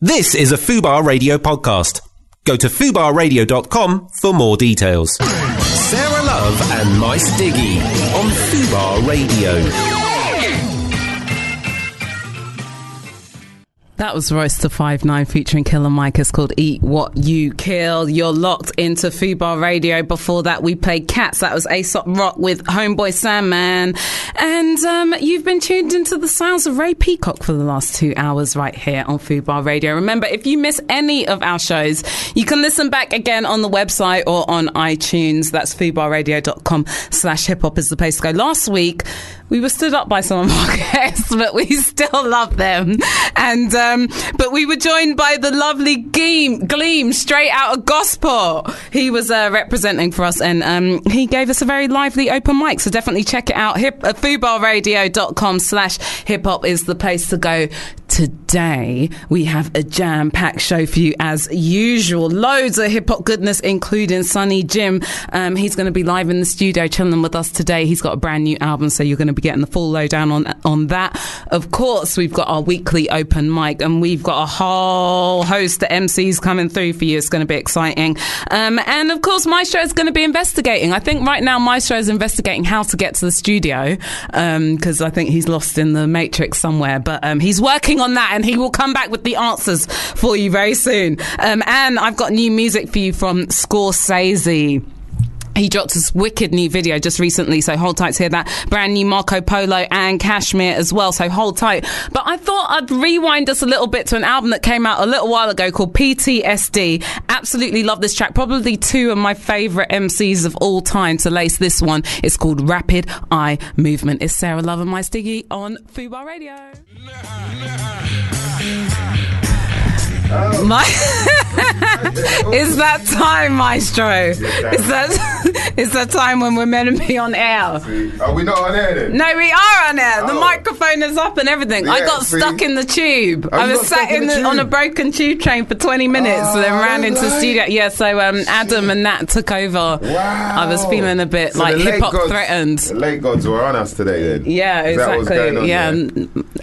This is a Fubar Radio podcast. Go to fubarradio.com for more details. Sarah Love and Mice Diggy on Fubar Radio. That was Royce da 5'9" featuring Killer Mike. It's called Eat What You Kill. You're locked into Fubar Radio. Before that, we played Cats. That was Aesop Rock with Homeboy Sandman. And um, you've been tuned into the sounds of Ray Peacock for the last two hours right here on Fubar Radio. Remember, if you miss any of our shows, you can listen back again on the website or on iTunes. That's fubarradio.com slash hip hop is the place to go. Last week, we were stood up by some of our guests, but we still love them. And um, but we were joined by the lovely Gleam, Gleam straight out of Gosport. He was uh, representing for us, and um, he gave us a very lively open mic. So definitely check it out. Hip, uh, FubarRadio.com slash hip hop is the place to go today we have a jam packed show for you as usual. Loads of hip hop goodness, including Sonny Jim. Um, he's going to be live in the studio chilling with us today. He's got a brand new album, so you're going to be getting the full lowdown on on that. Of course, we've got our weekly open mic, and we've got a whole host of MCs coming through for you. It's going to be exciting. Um, and of course, Maestro is going to be investigating. I think right now Maestro is investigating how to get to the studio because um, I think he's lost in the matrix somewhere. But um, he's working on that, and he will come back with the answers for you very soon. Um, and I've got new music for you from Scorzayzee. He dropped this wicked new video just recently, so hold tight to hear that. Brand new Marco Polo and Cashmere as well, so hold tight. But I thought I'd rewind us a little bit to an album that came out a little while ago called PTSD. Absolutely love this track. Probably two of my favourite MCs of all time to lace this one. It's called Rapid Eye Movement. It's Sarah Love and my Stiggy on Fubar Radio. Oh. My is that time, Maestro? Is that is that time when we're meant to be on air? Are we not on air then? No, we are on air. The oh. microphone is up and everything. Yeah, I got see? stuck in the tube. I was sat in, the, on a broken tube train for 20 minutes, oh, then ran into the studio. Yeah, so um, Adam and Nat took over. Wow. I was feeling a bit so like hip hop threatened. The late gods were on us today then. Yeah, exactly. Yeah,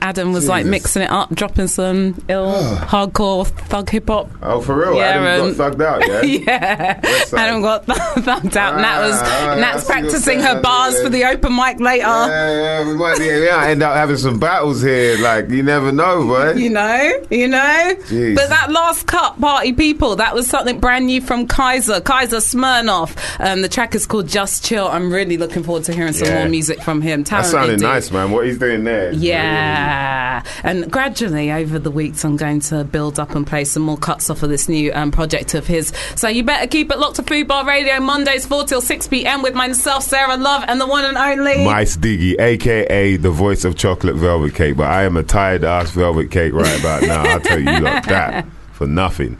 Adam was Jesus. like mixing it up, dropping some ill hardcore thug hip hop. Oh, for real? Yeah, Adam um, got thugged out, yeah? yeah. Adam got thugged out. Ah, Nat was, ah, Nat's practicing her bars for the open mic later. Yeah, yeah, we might be, yeah, end up having some battles here. Like, you never know, boy. You know, you know? Jeez. But that last cut, Party People, that was something brand new from Kaiser, Kaiser Smirnoff. Um, the track is called Just Chill. I'm really looking forward to hearing some yeah. more music from him. Talented that sounded nice, man. What he's doing there. Yeah. And gradually over the weeks, I'm going to build up and play some more cuts off of this new um, project of his. So you better keep it locked to Fubar Radio Mondays 4 till 6 p.m. with myself, Sarah Love, and the one and only Mice Diggy, aka the voice of chocolate velvet cake. But I am a tired ass velvet cake right about now. I'll tell you like that. For nothing.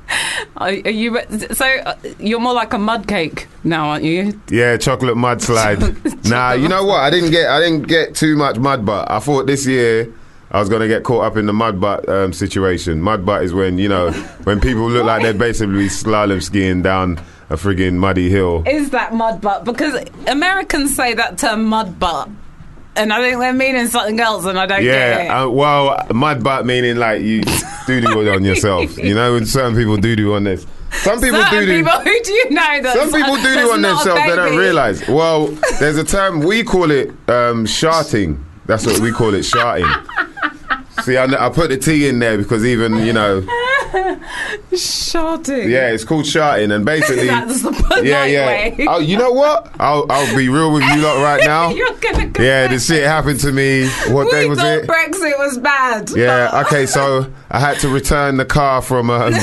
Are, you so? Uh, you're more like a mud cake now, aren't you? Yeah, chocolate mudslide. nah, you know what? I didn't get I didn't get too much mud, but I thought this year I was going to get caught up in the mud butt um, situation. Mud butt is when, you know, when people look like they're basically slalom skiing down a frigging muddy hill. Is that mud butt? Because Americans say that term mud butt. And I think they're meaning something else, and I don't yeah, get it. Uh, well, mud butt meaning like you doo doo on yourself. You know, when certain people do do on this. Some people do do. People, who do you know that? Some people do do on themselves. They don't realize. Well, there's a term we call it um, sharting. That's what we call it, sharting. See, I, I, put the T in there because even you know, shouting. Yeah, it's called shouting, and basically, that's the yeah, yeah. Way. Oh, you know what? I'll I'll be real with you lot right now. You're going to yeah, this shit happened to me. What we day was it? Brexit was bad. Yeah. Okay, so I had to return the car from. Um,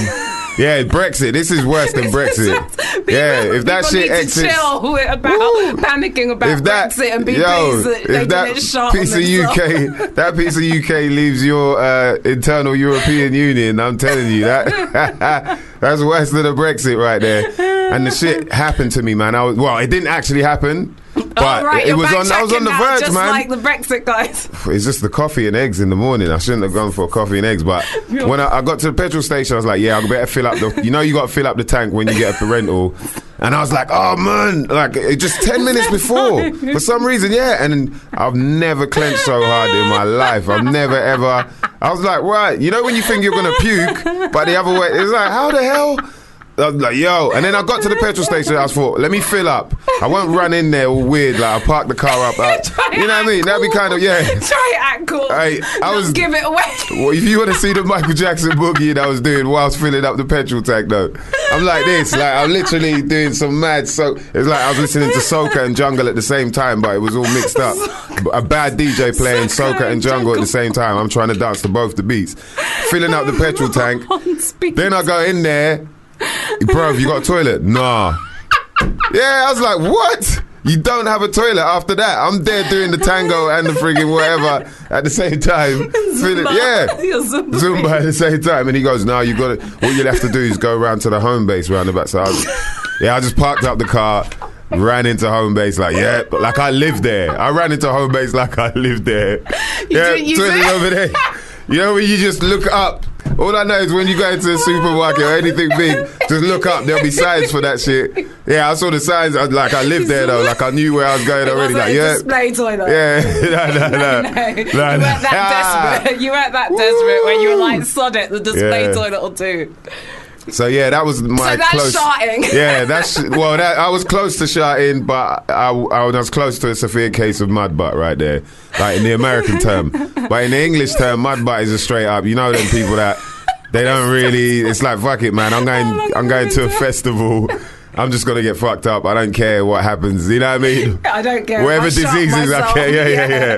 yeah, Brexit. This is worse than Brexit. people, yeah, if that shit exits, chill about woo, panicking about if that, Brexit and be yo, if that piece of UK, that piece of UK leaves your uh, internal European Union, I'm telling you that that's worse than a Brexit right there. And the shit happened to me, man. I was well, it didn't actually happen. Oh, but oh, right, it was on. I was on the verge, man just man. Like the Brexit guys. It's just the coffee and eggs in the morning. I shouldn't have gone for coffee and eggs. But when I, I, got to the petrol station, I was like, "Yeah, I better fill up the. You know, you got to fill up the tank when you get a rental." And I was like, oh man, like it just 10 minutes before. For some reason, yeah. And I've never clenched so hard in my life. I've never ever. I was like, right, you know when you think you're going to puke, but the other way, it's like, how the hell? I was like, yo. And then I got to the petrol station. I was thought, let me fill up. I won't run in there all weird. Like, I park the car up. Try you know what I mean? That'd be kind of, yeah. Try it act cool. Hey, I was- give it away. Well, if you want to see the Michael Jackson boogie that I was doing whilst filling up the petrol tank, though, I'm like this. Like, I'm literally doing some mad so. It's like I was listening to soca and jungle at the same time, but it was all mixed up. A bad DJ playing Soca and jungle at the same time. I'm trying to dance to both the beats. Filling up the petrol tank. Then I go in there, bro, you got a toilet? Nah. Yeah, I was like, what? You don't have a toilet after that? I'm there doing the tango and the friggin' whatever at the same time. Zumba. yeah. Zumba. Zumba at the same time. And he goes, no, you got it. All you'll have to do is go around to the home base roundabout. So I was, yeah, I just parked up the car, ran into home base like, yeah, like I lived there. I ran into home base like I lived there. yeah, didn't use toilet it? over there. You know when you just look up. All I know is when you go into a supermarket or anything big, just look up. There'll be signs for that shit. Yeah, I saw the signs. I, like I lived there though. Like I knew where I was going already. Like a yeah, display toilet. yeah. no, no, no, No, no, you weren't that ah. desperate. You weren't that desperate when you were like, sod it, the display Yeah. toilet will do. So yeah, that was my So that's close. shotting. Yeah, that's well. That, I was close to shouting, but I, I was close to a severe case of mud butt right there, like in the American term. But in the English term, mud butt is a straight up. You know them people that they don't really. It's like fuck it, man. I'm going. Oh I'm going to a festival. I'm just gonna get fucked up. I don't care what happens. You know what I mean? I don't care. Whatever I diseases, I care. Yeah, yeah, yeah.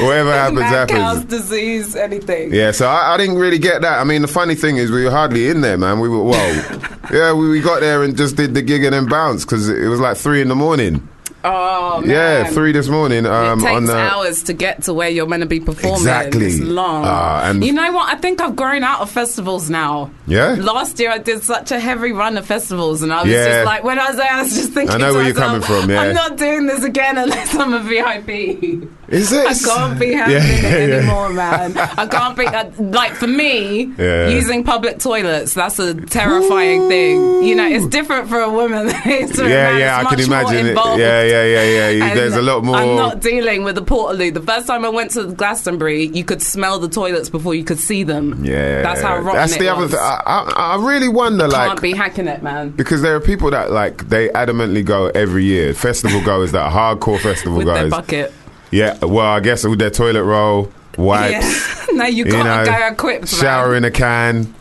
Whatever happens, happens. disease, anything. Yeah, so I, I didn't really get that. I mean, the funny thing is, we were hardly in there, man. We were well, yeah, we, we got there and just did the gig and then bounced because it was like three in the morning. Oh, man. Yeah, three this morning. Um, it takes on the, hours to get to where you're meant to be performing. Exactly. It's long. Ah, and- you know what? I think I've grown out of festivals now. Yeah? Last year I did such a heavy run of festivals, and I was Yeah. just like, when I was there, I was just thinking, I know to where you're coming from, yeah. I'm not doing this again unless I'm a VIP. Is it? I can't be having Yeah, it yeah. anymore, man. I can't be uh, like for me Yeah. using public toilets. That's a terrifying thing. You know, it's different for a woman. it is for a Yeah, man. yeah, It's I can imagine it. Yeah, yeah, yeah, yeah. There's a lot more. I'm not dealing with the portaloo. The first time I went to Glastonbury, you could smell the toilets before you could see them. yeah, that's how rotten That's it the other. Th- I, I, I really wonder, like, Can't be hacking it, man. because there are people that like they adamantly go every year. Festival goers that are hardcore festival With their bucket. Yeah, well, I guess with their toilet roll, wipes, Yeah. no, you you know, go equipped. shower man. in a can,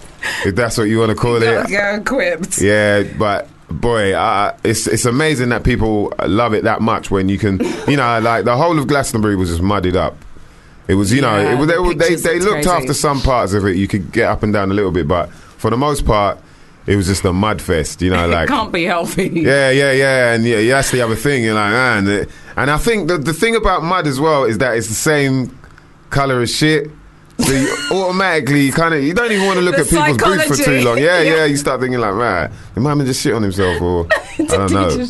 if that's what you want to call You it. go equipped. Yeah, but boy, uh, it's it's amazing that people love it that much when you can, you know, like the whole of Glastonbury was just muddied up. It was, you know, it was, they, the they, they looked crazy. after some parts of it. You could get up and down a little bit, but for the most part, it was just a mud fest. You know, like it can't be healthy. yeah, yeah, yeah, and yeah, yeah, that's the other thing. You're like, man, and, I think the the thing about mud as well is that it's the same color as shit. So you automatically kind of you don't even want to look The at people's boots for too long. Yeah, yeah, Yeah. You start thinking like, man, the man just shit on himself, or I don't know.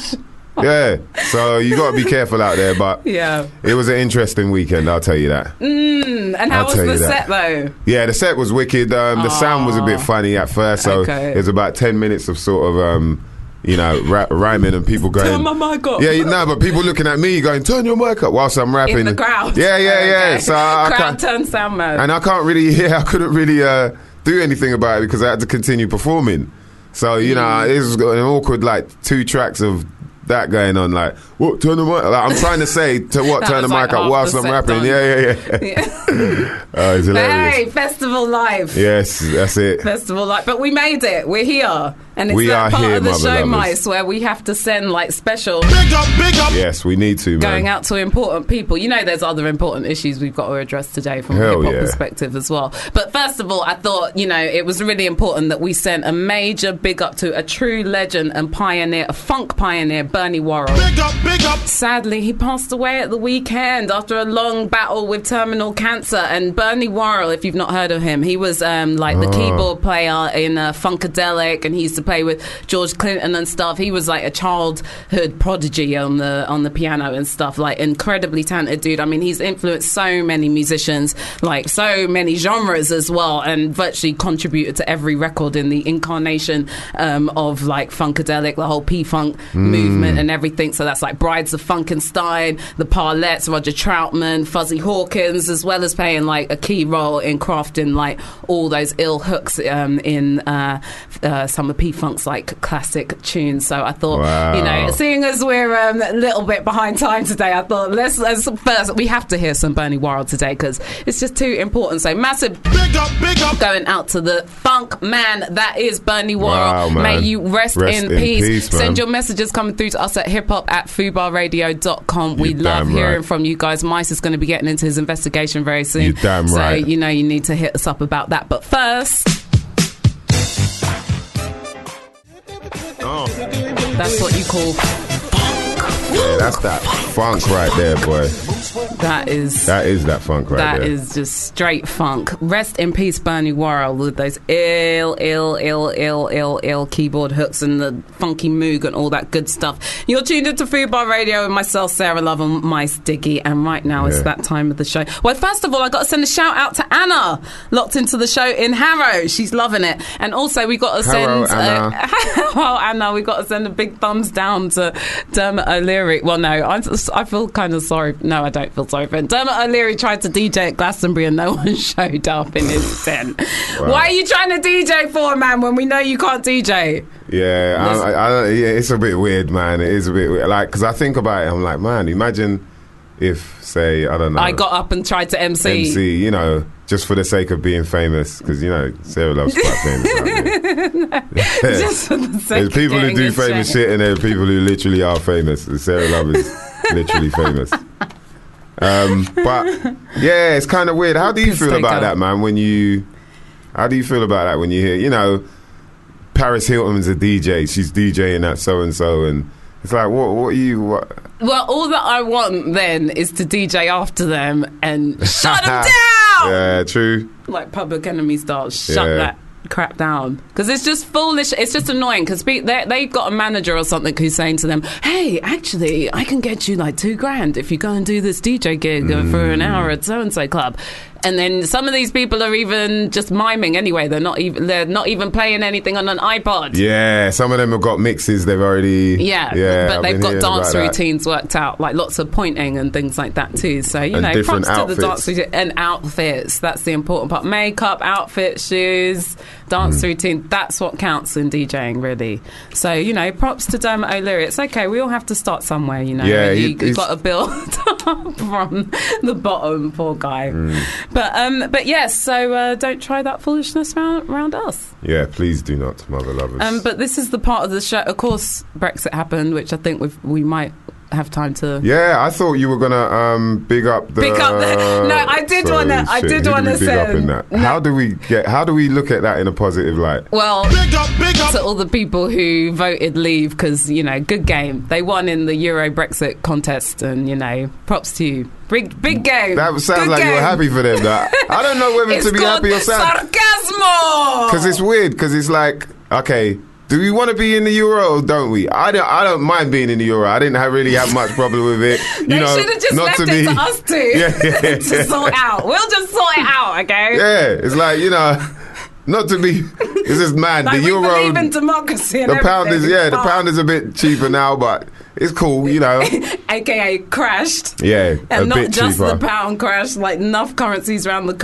Yeah, so you got to be careful out there. But yeah. it was an interesting weekend, I'll tell you that. Mm, and how I'll was the set though? Yeah, the set was wicked. Um, the sound was a bit funny at first, so Okay. it was about ten minutes of sort of. Um, you know, ra- rhyming and people going. Turn my mic up. Yeah, you know, but people looking at me going, "Turn your mic up" whilst I'm rapping. In the crowd. Yeah, yeah, yeah. Okay. So I, I crowd can't, turn sound mode. and I can't really, yeah, I couldn't really uh, do anything about it because I had to continue performing. So you Mm. know, it was an awkward like two tracks of that going on. Like, what? Turn the mic. Like, I'm trying to say to what? Turn the was mic up half whilst I'm rapping. done. Yeah, yeah, yeah. Yeah. oh, it's hilarious. hey, festival life. Yes, that's it. Festival life, but we made it. We're here, and it's We that are part here, of the my show, beloveds. mice, where we have to send like special Big up, big up. Yes, we need to, man. going out to important people. You know, there's other important issues we've got to address today from Hell a hip hop yeah. perspective as well. But first of all, I thought you know it was really important that we sent a major big up to a true legend and pioneer, a funk pioneer, Bernie Worrell. Big up, big big up. Sadly, he passed away at the weekend after a long battle with terminal cancer. And Bernie Worrell, if you've not heard of him, he was um, like the keyboard player in uh, Funkadelic, and he used to play with George Clinton and stuff. He was like a childhood prodigy on the on the piano and stuff. Like incredibly talented dude. I mean, he's influenced so many musicians, like so many genres as well, and virtually contributed to every record in the incarnation um, of like Funkadelic, the whole P Funk movement, and everything. So that's like Brides of Funkenstein, the Parlettes, Roger Troutman, Fuzzy Haskins, as well as playing like a key role in crafting like all those ill hooks um, in uh, uh, some of P Funk's like classic tunes. So I thought, you know, seeing as we're um, a little bit behind time today, I thought let's, let's first we have to hear some Bernie Worrell today because it's just too important. So massive Big up, big up. going out to the funk man that is Bernie Worrell. Wow. May you rest, Rest in, in peace. peace. Send your messages coming through to us at hip hop at fubarradio.com. We You love hearing right. from you guys. Mice is going to be getting into his investigation very soon. You damn so, right. you know, you need to hit us up about that. But first, Oh, that's what you call yeah, that's that funk right there, boy. That is. That is that funk right That there. is just straight funk. Rest in peace, Bernie Worrell, with those ill, ill, ill, ill, ill, ill keyboard hooks and the funky moog and all that good stuff. You're tuned into Fubar Radio with myself, Sarah Love, and my Diggy. And right now it's Yeah. that time of the show. Well, first of all, I got to send a shout out to Anna, locked into the show in Harrow. She's loving it. And also, we got to Harrow, send. Anna. Uh, well, Anna, we got to send a big thumbs down to Dermot O'Leary. Well, no, I, I feel kind of sorry. No, I don't feel sorry for him. Dermot O'Leary tried to DJ at Glastonbury and no one showed up in his tent. Why are you trying to DJ for, man, when we know you can't DJ? Yeah, I, I, yeah, it's a bit weird, man. It is a bit weird. like because I think about it. I'm like, man, imagine if, say, I don't know, I got up and tried to MC. MC, you know, just for the sake of being famous, because you know Sarah loves quite famous. Just for the sake There's people who do famous check. shit, and there are people who literally are famous. Sarah Love is literally famous. Um, but yeah, it's kind of weird. How do you Piss feel about that, man? When you, how do you feel about that when you hear, you know, Paris Hilton's a DJ. She's DJing at so and so, and it's like, what? What are you? What? Well, all that I want then is to DJ after them and shut them down! Yeah, true. like Public Enemy style, shut Yeah. that crap down because it's just foolish. It's just annoying because they've got a manager or something who's saying to them, "Hey, actually, I can get you like two grand if you go and do this DJ gig uh for an hour at so and so club." And then some of these people are even just miming anyway. They're not even they're not even playing anything on an iPod. Yeah, some of them have got mixes. They've already. Yeah, yeah. but I've they've got dance about that. routines worked out, like lots of pointing and things like that too. So you And know, props to the outfits. dance routine and outfits. That's the important part: makeup, outfit, shoes, dance Mm. routine. That's what counts in DJing, really. So you know, props to Dermot O'Leary. It's okay. We all have to start somewhere, you know. Yeah, you, you got to build up from the bottom. Poor guy. Mm. But um, but yes. So uh, don't try that foolishness around, around us. Yeah, please do not, mother lovers. Um, but this is the part of the show. Of course, Brexit happened, which I think we've, we might have time to. yeah, I thought you were gonna um, big up the. Big up the- No, I did wanna- I did who do we wanna big up say- in that. no. How do we get? How do we look at that in a positive light? Well, Big up, big up. to all the people who voted leave because you know, good game. They won in the Euro Brexit contest, and you know, props to you. Big, big game. That sounds Good like you were happy for them. That I don't know whether to be happy or sad sarcasmo. because it's weird. Because it's like, okay, do we want to be in the euro or don't we? I don't. I don't mind being in the euro. I didn't have, really have much problem with it. You They know, should have just not left to it be. to us two Yeah, yeah, to sort out. We'll just sort it out, okay? Yeah, it's like you know, not to be. This is mad. Like the euro. believe in democracy. And The pound is yeah, the pound is a bit cheaper now, but it's cool, you know. aka crashed. Yeah, a And not just cheaper. the pound crash, like enough currencies around the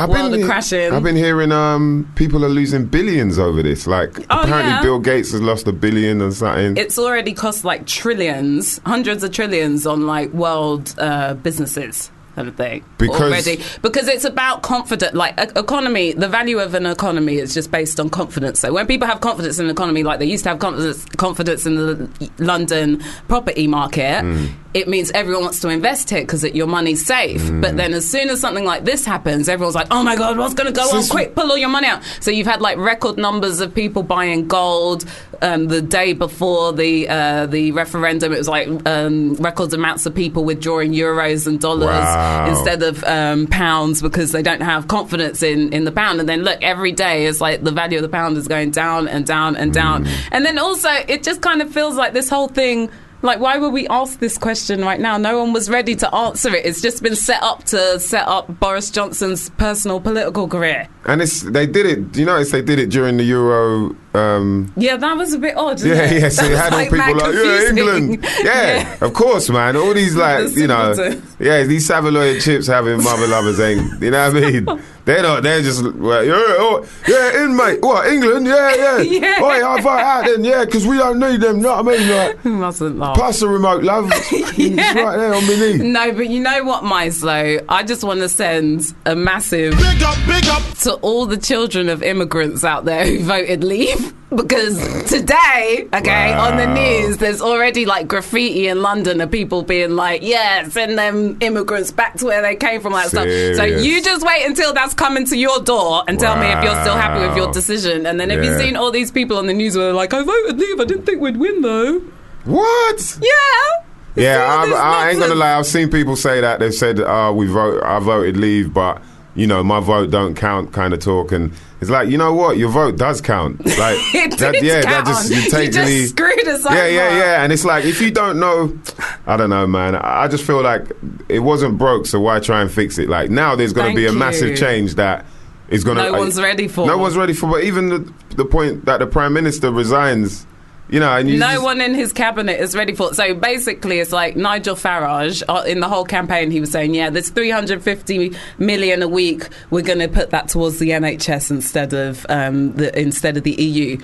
I've world been, are crashing. I've been hearing um, people are losing billions over this. Like Oh, apparently yeah? Bill Gates has lost a billion or something. it's already cost like trillions, hundreds of trillions on like world uh, businesses. Kind of thing Because- already. Because it's about confident like economy the value of an economy is just based on confidence. So when people have confidence in an economy like they used to have confidence confidence in the London property market Mm. It means everyone wants to invest here because your money's safe. Mm. But then as soon as something like this happens, everyone's like, oh my God, what's going to go on? Quick, pull all your money out. So you've had like record numbers of people buying gold. Um, the day before the uh, the referendum, it was like um, record amounts of people withdrawing euros and dollars Wow. instead of um, pounds because they don't have confidence in, in the pound. And then look, every day it's like the value of the pound is going down and down and down. And then also, it just kind of feels like this whole thing. Like, why would we ask this question right now? No one was ready to answer it. It's just been set up to set up Boris Johnson's personal political career. And it's they did it. You notice they did it during the Euro? Um, Yeah, that was a bit odd. Yeah, it? yeah. So That you was, had all like, people mad like, yeah. England. Yeah, of course, man. All these like, The you know, yeah, these saveloy chips having mother lovers ain't. You know what I mean? They're not. They're just well, yeah, oh, yeah, in mate. What England? Yeah, yeah. Yeah. Oh, yeah, I'll fight out then. Yeah, because we don't need them. Know what I mean? Like, Who mustn't laugh? pass the remote, love. It's right there on my knee. No, but you know what, Meislo? I just want to send a massive Big up, big up. to all the children of immigrants out there who voted leave. Because today, okay, Wow. on the news, there's already like graffiti in London of people being like, yeah, send them immigrants back to where they came from, like stuff. So you just wait until that's coming to your door and tell me if you're still happy with your decision. And then have you Yeah. seen all these people on the news where they're like, I voted leave, I didn't think we'd win though. What? Yeah. Yeah, I, I ain't gonna lie. I've seen people say that they've said, "Oh, we vote. I voted leave, but you know, my vote don't count." Kind of talk, and it's like, you know what? Your vote does count. Like It that, yeah, count. that just You you take just the- screwed us Yeah, yeah, yeah. And it's like if you don't know, I don't know, man. I I just feel like it wasn't broke, so why try and fix it? Like now, there's going to be a you. massive change that is going to. No one's ready for. No one's ready for. But even the the point that the prime minister resigns, you know, and you No just- one in his cabinet is ready for it. So basically, it's like Nigel Farage uh, in the whole campaign. He was saying, "Yeah, there's 350 million a week. We're going to put that towards the NHS instead of um, the instead of the EU."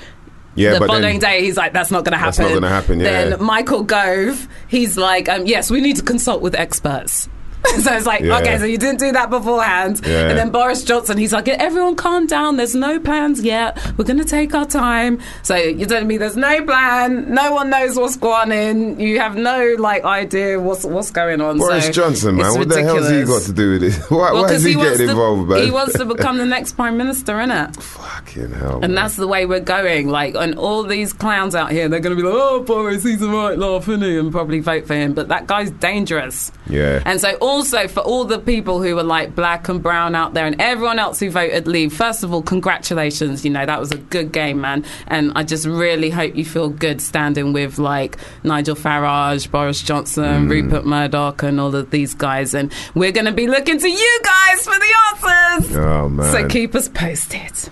Yeah, the but following then, day, he's like, "That's not going to happen." That's happen." not gonna happen, yeah. Then Michael Gove, he's like, um, "Yes, we need to consult with experts." so it's like, Yeah. okay, so you didn't do that beforehand. Yeah. And then Boris Johnson, he's like, everyone calm down. There's no plans yet. We're going to take our time. So you're telling me there's no plan. No one knows what's going on. You have no like idea what's what's going on. Boris so Johnson, man, what the hell has he got to do with it? Why, Well, why is he, wants getting to, involved, man? He wants to become the next prime minister, innit? Fucking hell. And man. that's the way we're going. Like, and all these clowns out here, they're going to be like, "Oh, Boris, he's a right laugh, isn't he?" and probably vote for him. But that guy's dangerous. Yeah. And so, also for all the people who were like black and brown out there, and everyone else who voted leave, first of all, congratulations. You know that was a good game, man. And I just really hope you feel good standing with like Nigel Farage, Boris Johnson, Rupert Murdoch, and all of these guys. And we're going to be looking to you guys for the answers. Oh man. So keep us posted.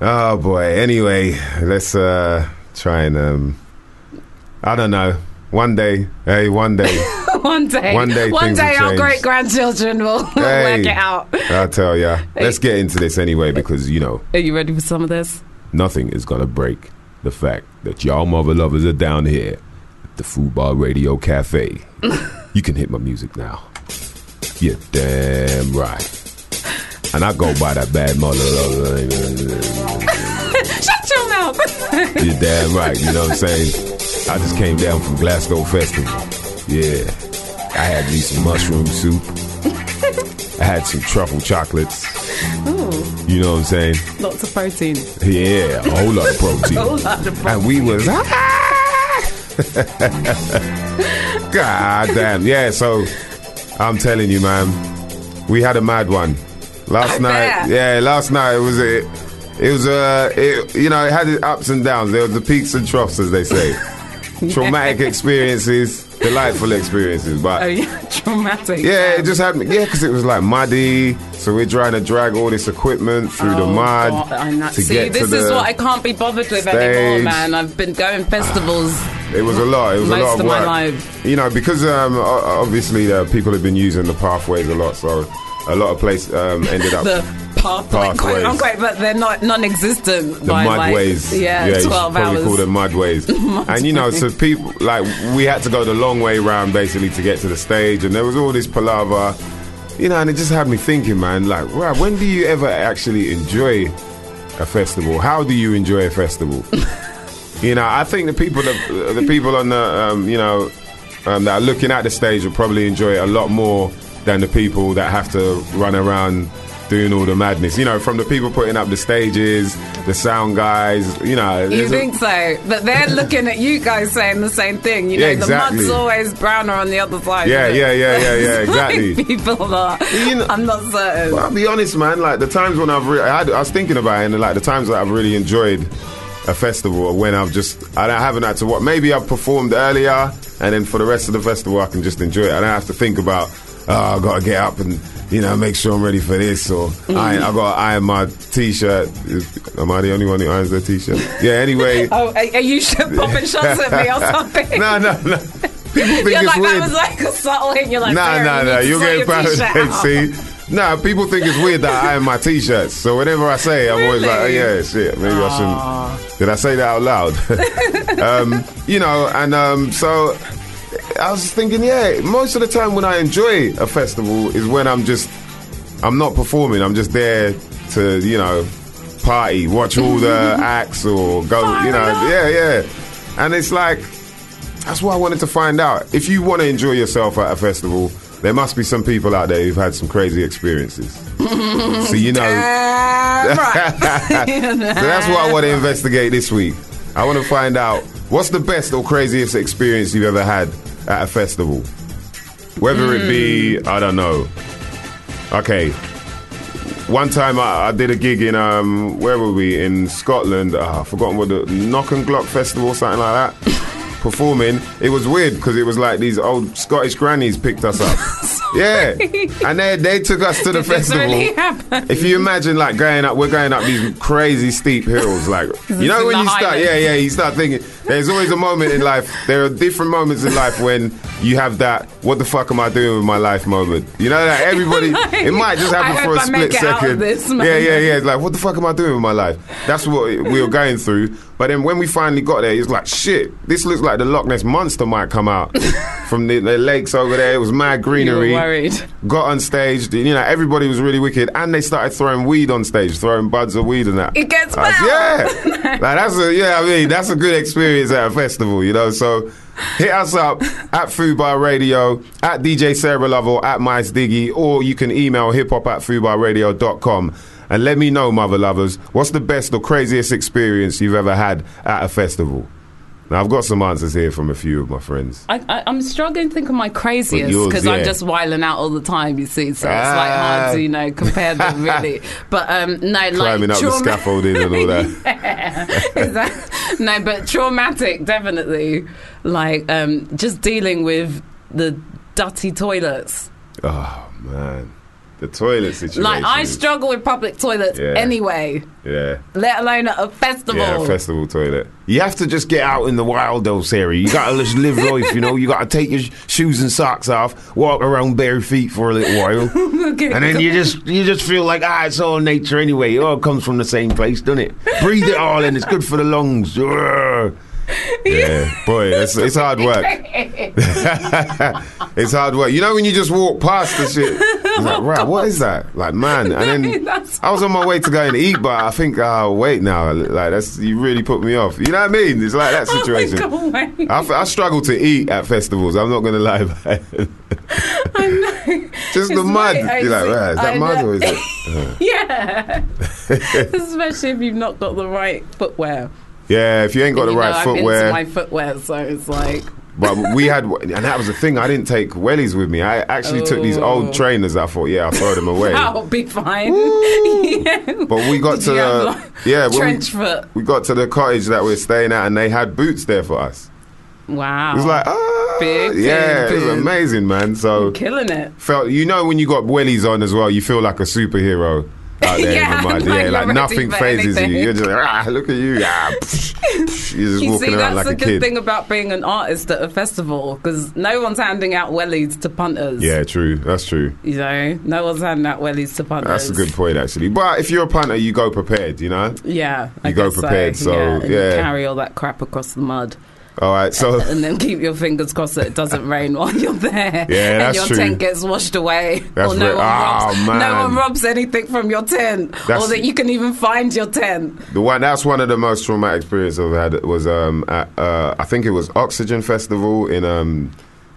Oh boy. Anyway, let's uh try and um I don't know. One day, hey, one day, one day, One day one day, our great grandchildren will Hey. work it out. I'll tell ya. Let's get into this anyway because you know Are you ready for some of this? nothing is gonna break the fact that y'all mother lovers are down here at the Fubar Radio Cafe. you can hit my music now. You're damn right. And I go by that bad mother lover. Shut your mouth. You're damn right. You know what I'm saying? I just came down from Glasto Festival. Yeah. I had me some mushroom soup. I had some truffle chocolates. Ooh. You know what I'm saying? Lots of protein. Yeah, a whole lot of protein. Whole lot of protein. and we was ah! God damn. Yeah, so I'm telling you, man, we had a mad one. Last I night, bet. yeah, last night it was a, it was a, it, you know, it had its ups and downs. There was the peaks and troughs, as they say. Traumatic experiences, delightful experiences, but Oh yeah, traumatic. yeah, it just happened. Yeah, because it was like muddy, so we're trying to drag all this equipment through the Oh, mud God, I'm not- to See, get this to is the. what I can't be bothered with anymore, stage. man. I've been going festivals. It was a lot. It was a Most lot of of my work. life. You know, because um, obviously uh, people have been using the pathways a lot, so a lot of places um, ended up The pathway, quote Pathways. unquote, but they're not non-existent. the by like, mudways. yeah, you should twelve probably hours. call them mudways. and you know, so people like we had to go the long way round basically to get to the stage, and there was all this palaver. You know, and it just had me thinking, man. Like, wow, when do you ever actually enjoy a festival? How do you enjoy a festival? you know, I think the people, the, the people on the, um, you know, um, that are looking at the stage will probably enjoy it a lot more than the people that have to run around doing all the madness. You know, from the people putting up the stages, the sound guys. You know, You there's a- think so? But they're looking at you guys saying the same thing. You know, Yeah, the mud's always browner on the other side. Yeah, yeah, yeah, yeah, yeah, exactly. People are. You know- I'm not certain. But I'll be honest, man. Like the times when I've, re- I, had, I was thinking about it, and like the times that I've really enjoyed a festival, when I've just, I haven't had to what. Maybe I've performed earlier, and then for the rest of the festival, I can just enjoy it. I don't have to think about, oh, I got to get up and you know make sure I'm ready for this, or I, I got to iron my t-shirt. Am I the only one who irons their t-shirt? Yeah. Anyway. Oh, are, you popping shots at me or something? no, no, no. People think You're it's like, weird. that was like a subtle hint. You're like, Nah, nah, nah. You're getting proud. out. See. Nah, people think it's weird that I iron my t-shirts. So whenever I say it, I'm always like, oh, Really? yeah, shit. Maybe I shouldn't. Did I say that out loud? um, you know, and um, so I was just thinking, yeah, most of the time when I enjoy a festival is when I'm just, I'm not performing. I'm just there to, you know, party, watch all the acts or go, you know, yeah, yeah. And it's like, that's what I wanted to find out. If you want to enjoy yourself at a festival, there must be some people out there who've had some crazy experiences. so you know, Damn right. so that's what I want to investigate this week. I want to find out what's the best or craziest experience you've ever had at a festival. Whether it be, I don't know. Okay. One time I, I did a gig in, um, where were we? In Scotland. Ah, I've forgotten what the Knock and Glock Festival something like that. Performing. It was weird because it was like these old Scottish grannies picked us up. yeah. And they, they took us to the Did festival. really? If you imagine like going up, we're going up these crazy steep hills. Like you know when you start, Highlands? yeah, yeah, you start thinking. There's always a moment in life. There are different moments in life when you have that "What the fuck am I doing with my life?" moment. You know that everybody. it might just happen for a hope I make split it out of second. yeah, yeah, yeah. It's like, what the fuck am I doing with my life? That's what we were going through. But then when we finally got there, it's like, shit. This looks like the Loch Ness monster might come out from the, the lakes over there. It was mad greenery worried. got on stage. You know, everybody was really wicked, and they started throwing weed on stage, throwing buds of weed and that. It gets was- yeah, like that's a yeah. I mean, that's a good experience at a festival, you know. So hit us up at Fubar Radio, at DJ Sarah Love, or at Mice Diggy, or you can email hip hop at fubarradio.com. And let me know, mother lovers, what's the best or craziest experience you've ever had at a festival? Now, I've got some answers here from a few of my friends. I, I, I'm struggling to think of my craziest because yeah. I'm just whiling out all the time. You see, so it's like Ah. hard to you know compare them really. But um, no, like Climbing up the scaffolding and all that. Exact- no, but traumatic, definitely. Like um, just dealing with the dirty toilets. Oh man, the toilet situation. Like I struggle with public toilets Yeah. anyway, Yeah, let alone at a festival. yeah, festival toilet. You have to just get out in the wild, though, Sarah. You gotta just live life. You know, you gotta take your sh- shoes and socks off, walk around bare feet for a little while, Okay. and then you just you just feel like ah, it's all nature anyway. It all comes from the same place, doesn't it? Breathe it all in. It's good for the lungs. Yeah, boy, it's, it's hard work. it's hard work. You know when you just walk past the shit, you're like, right, what is that? Like, man, and then I was on my way to go and eat, but I think, oh, wait now, like that's you really put me off. You know what I mean? It's like that oh situation. Oh God, wait. I, I struggle to eat at festivals. I'm not going to lie about it. I know. Just the mud. You're like, right, is that mud or is it? Uh. Yeah. Especially if you've not got the right footwear. Yeah, if you ain't got the You know, right I'm footwear. My footwear, so it's like But we had, and that was the thing. I didn't take wellies with me. I actually took these Oh. old trainers. I thought, yeah, I'll throw them away. I'll be fine. yeah. But we got to you the like, yeah, trench we, foot. we got to the cottage that we're staying at, and they had boots there for us. Wow. It was like, ah, Big yeah, big it was amazing, man. So killing it. felt, you know, when you got wellies on as well, you feel like a superhero out there Yeah, in the mud. like yeah, like nothing phases you. anything. You're just like, ah, look at you, yeah. psh, psh. You're just You walking see, around that's like the a good kid. thing about being an artist at a festival because no one's handing out wellies to punters. Yeah, true. That's true. You know, no one's handing out wellies to punters. That's a good point, actually. But if you're a punter, you go prepared. You know. Yeah, I You go guess prepared, so, yeah, and you yeah. carry all that crap across the mud, All right. So and then keep your fingers crossed that it doesn't rain while you're there. Yeah, that's and your true. tent gets washed away, That's or no one robs. Oh, man. No one robs anything from your tent, That's- or that you can even find your tent. the one that's one of the most traumatic experiences I've had was um, at uh, I think it was Oxygen Festival in um,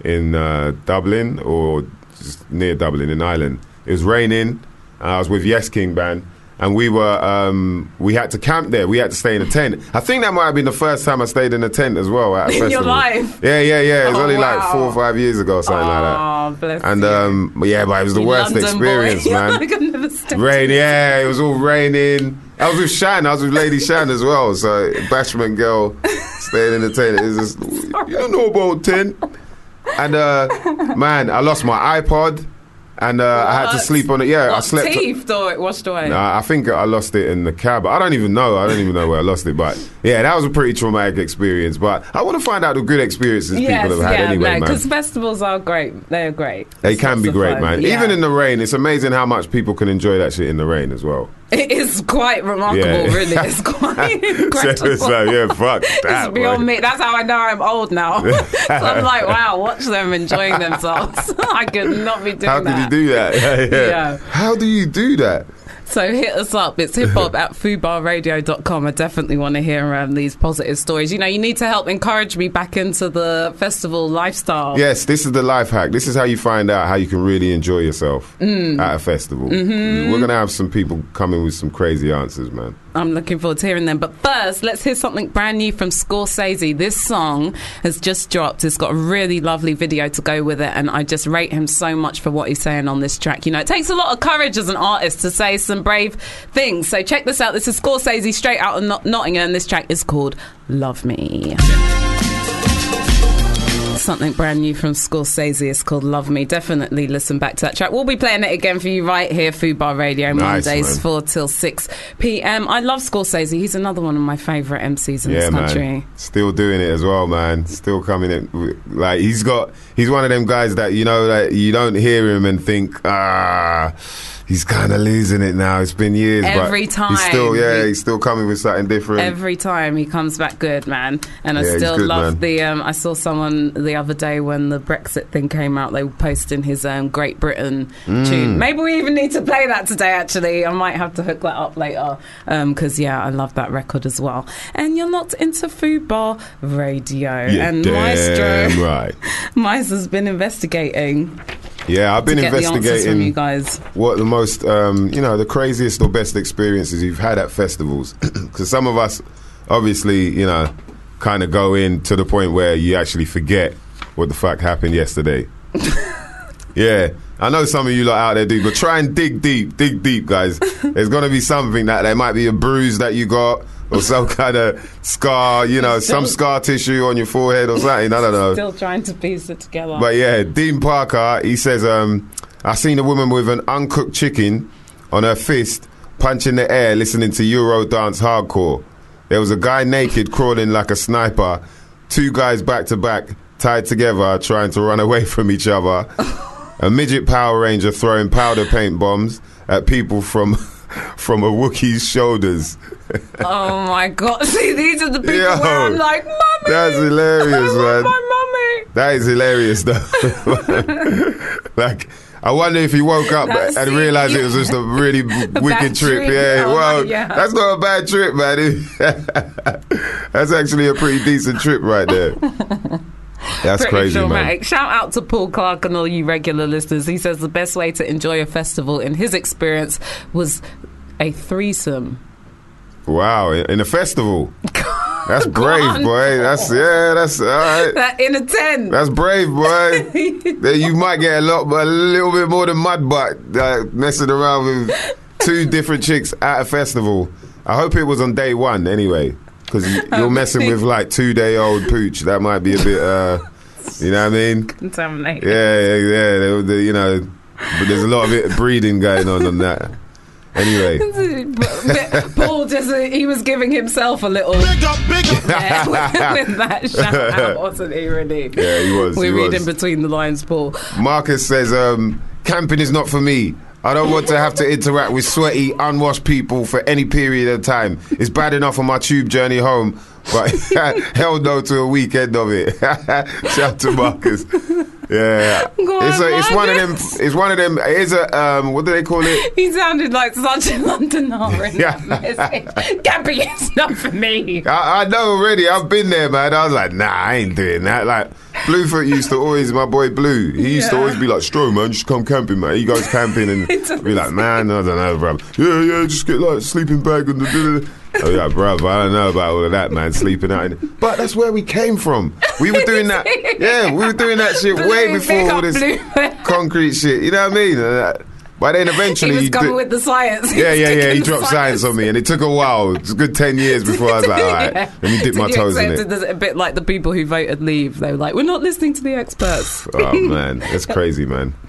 in uh, Dublin or just near Dublin in Ireland. It was raining. and I was with Yes King band, and we were um, we had to camp there. We had to stay in a tent. I think that might have been the first time I stayed in a tent as well at a In your life? Yeah, yeah, yeah. It was Oh, only like four or five years ago, something like that. Oh, bless And you. um, but yeah, but it was the You worst London experience, boy. man. I could never step Rain, yeah, it was all raining. I was with Chann, I was with Lady Chann as well. So Bashment girl staying in the tent. Just, you don't know about tent. And uh, man, I lost my iPod, and uh, I had to sleep on it. Yeah, I slept. teeth or it washed away. Nah, I think I lost it in the cab. I don't even know. I don't even know where I lost it. But yeah, that was a pretty traumatic experience. But I want to find out the good experiences yes, people have had yeah, anyway, man. because festivals are great. They're great. They It's can be great, fun. man. Yeah. Even in the rain, it's amazing how much people can enjoy that shit in the rain as well. It is quite remarkable, Yeah. really. It's quite So incredible. it's like, yeah, fuck that. it's beyond me. That's how I know I'm old now. so I'm like, wow, watch them enjoying themselves. I could not be doing How could that. you do that? Yeah. Yeah. How do you do that? So hit us up. It's hip hop at fubarradio.com. I definitely want to hear um, these positive stories. You know, you need to help encourage me back into the festival lifestyle. Yes, this is the life hack. This is how you find out how you can really enjoy yourself Mm. at a festival. Mm-hmm. We're gonna have some people coming with some crazy answers, man. I'm looking forward to hearing them. But first, let's hear something brand new from Scorzayzee. This song has just dropped. It's got a really lovely video to go with it, and I just rate him so much for what he's saying on this track. You know, it takes a lot of courage as an artist to say some brave things. So check this out. This is Scorzayzee straight out of Not- Nottingham. This track is called Love Me. Something brand new from Scorzayzee. It's called Love Me. Definitely listen back to that track. We'll be playing it again for you right here, Fubar Radio, Nice, Mondays, man. 4 till 6 p.m. I love Scorzayzee. He's another one of my favourite MCs in yeah, this country. man. Still doing it as well, man. Still coming in. Like he's got. He's one of them guys that you know that you don't hear him and think ah. He's kind of losing it now. It's been years, Every but he's still, yeah, He- he's still coming with something different. Every time he comes back good, man. And I Yeah, still good, love man. the. Um, I saw someone the other day when the Brexit thing came out. They were posting his um, Great Britain Mm. tune. Maybe we even need to play that today. Actually, I might have to hook that up later because yeah, I love that record as well. And you're not into food bar radio. yeah, and Maestro, right. Maestro's been investigating. Yeah, I've been to get the answers from investigating you guys. what the most, um, you know, the craziest or best experiences you've had at festivals. Because some of us, obviously, you know, kind of go in to the point where you actually forget what the fuck happened yesterday. yeah. I know some of you lot out there do, but try and dig deep, dig deep, guys. There's going to be something that there might be a bruise that you got, or some kind of scar, you know, some scar tissue on your forehead or something. I don't know. Still trying to piece it together. But yeah, Dean Parker, he says, um, I seen a woman with an uncooked chicken on her fist, punching the air, listening to Eurodance hardcore. There was a guy naked crawling like a sniper, two guys back to back, tied together, trying to run away from each other. a midget Power Ranger throwing powder paint bombs at people from from a Wookiee's shoulders. oh my god! See, these are the people Yo, where I'm like, mummy. That's hilarious, man. my mummy. That is hilarious, though. like, I wonder if he woke up That's and realized it yeah. was just a really wicked trip. trip. Yeah, Oh, well, yeah. that's not a bad trip, man. that's actually a pretty decent trip right there. That's crazy, man. Shout out to Paul Clark and all you regular listeners. He says the best way to enjoy a festival, in his experience, was a threesome. Wow, in a festival. That's brave, boy. That's yeah, that's all right. That in a tent. That's brave, boy. Then you might get a lot, but a little bit more than mud butt uh, messing around with two different chicks at a festival. I hope it was on day one anyway, because you're messing with like two day old pooch. That might be a bit, uh, you know what I mean? Contaminated. Yeah, yeah, yeah. They- they- you know, but there's a lot of it breeding going on on that. Anyway, But- but Paul just uh, he was giving himself a little yeah, with, with that shout out, wasn't he? Really? Yeah, he was, We're he was. between the lines, Paul. Marcus says, um, camping is not for me. I don't want to have to interact with sweaty, unwashed people for any period of time. It's bad enough on my tube journey home, but hell no to a weekend of it. Shout to Marcus. Yeah, it's, a, it's one of them. It's one of them. It's a um, what do they call it? He sounded like such a Londoner in Yeah. that message. Gabby, it's not for me. I, I know already. I've been there, man. I was like, nah, I ain't doing that. Like, Bluefoot used to always, my boy Blue, he used to always be like, Stro, man, just come camping, man. He goes camping and be like, man, I don't know, bro. Yeah, yeah, just get like a sleeping bag and the. Oh yeah, bro, I don't know about all of that, man. Sleeping out, in but that's where we came from. We were doing that, yeah, we were doing that shit way before all this Blue. concrete shit. You know what I mean? But then eventually, He was coming do- with the science. yeah, yeah, yeah. He dropped the science on me, and it took a while. It's a good ten years before I was like, all right, Yeah. let me dip my toes in it. that A bit like the people who voted leave. They were like, we're not listening to the experts. Oh man, that's crazy, man.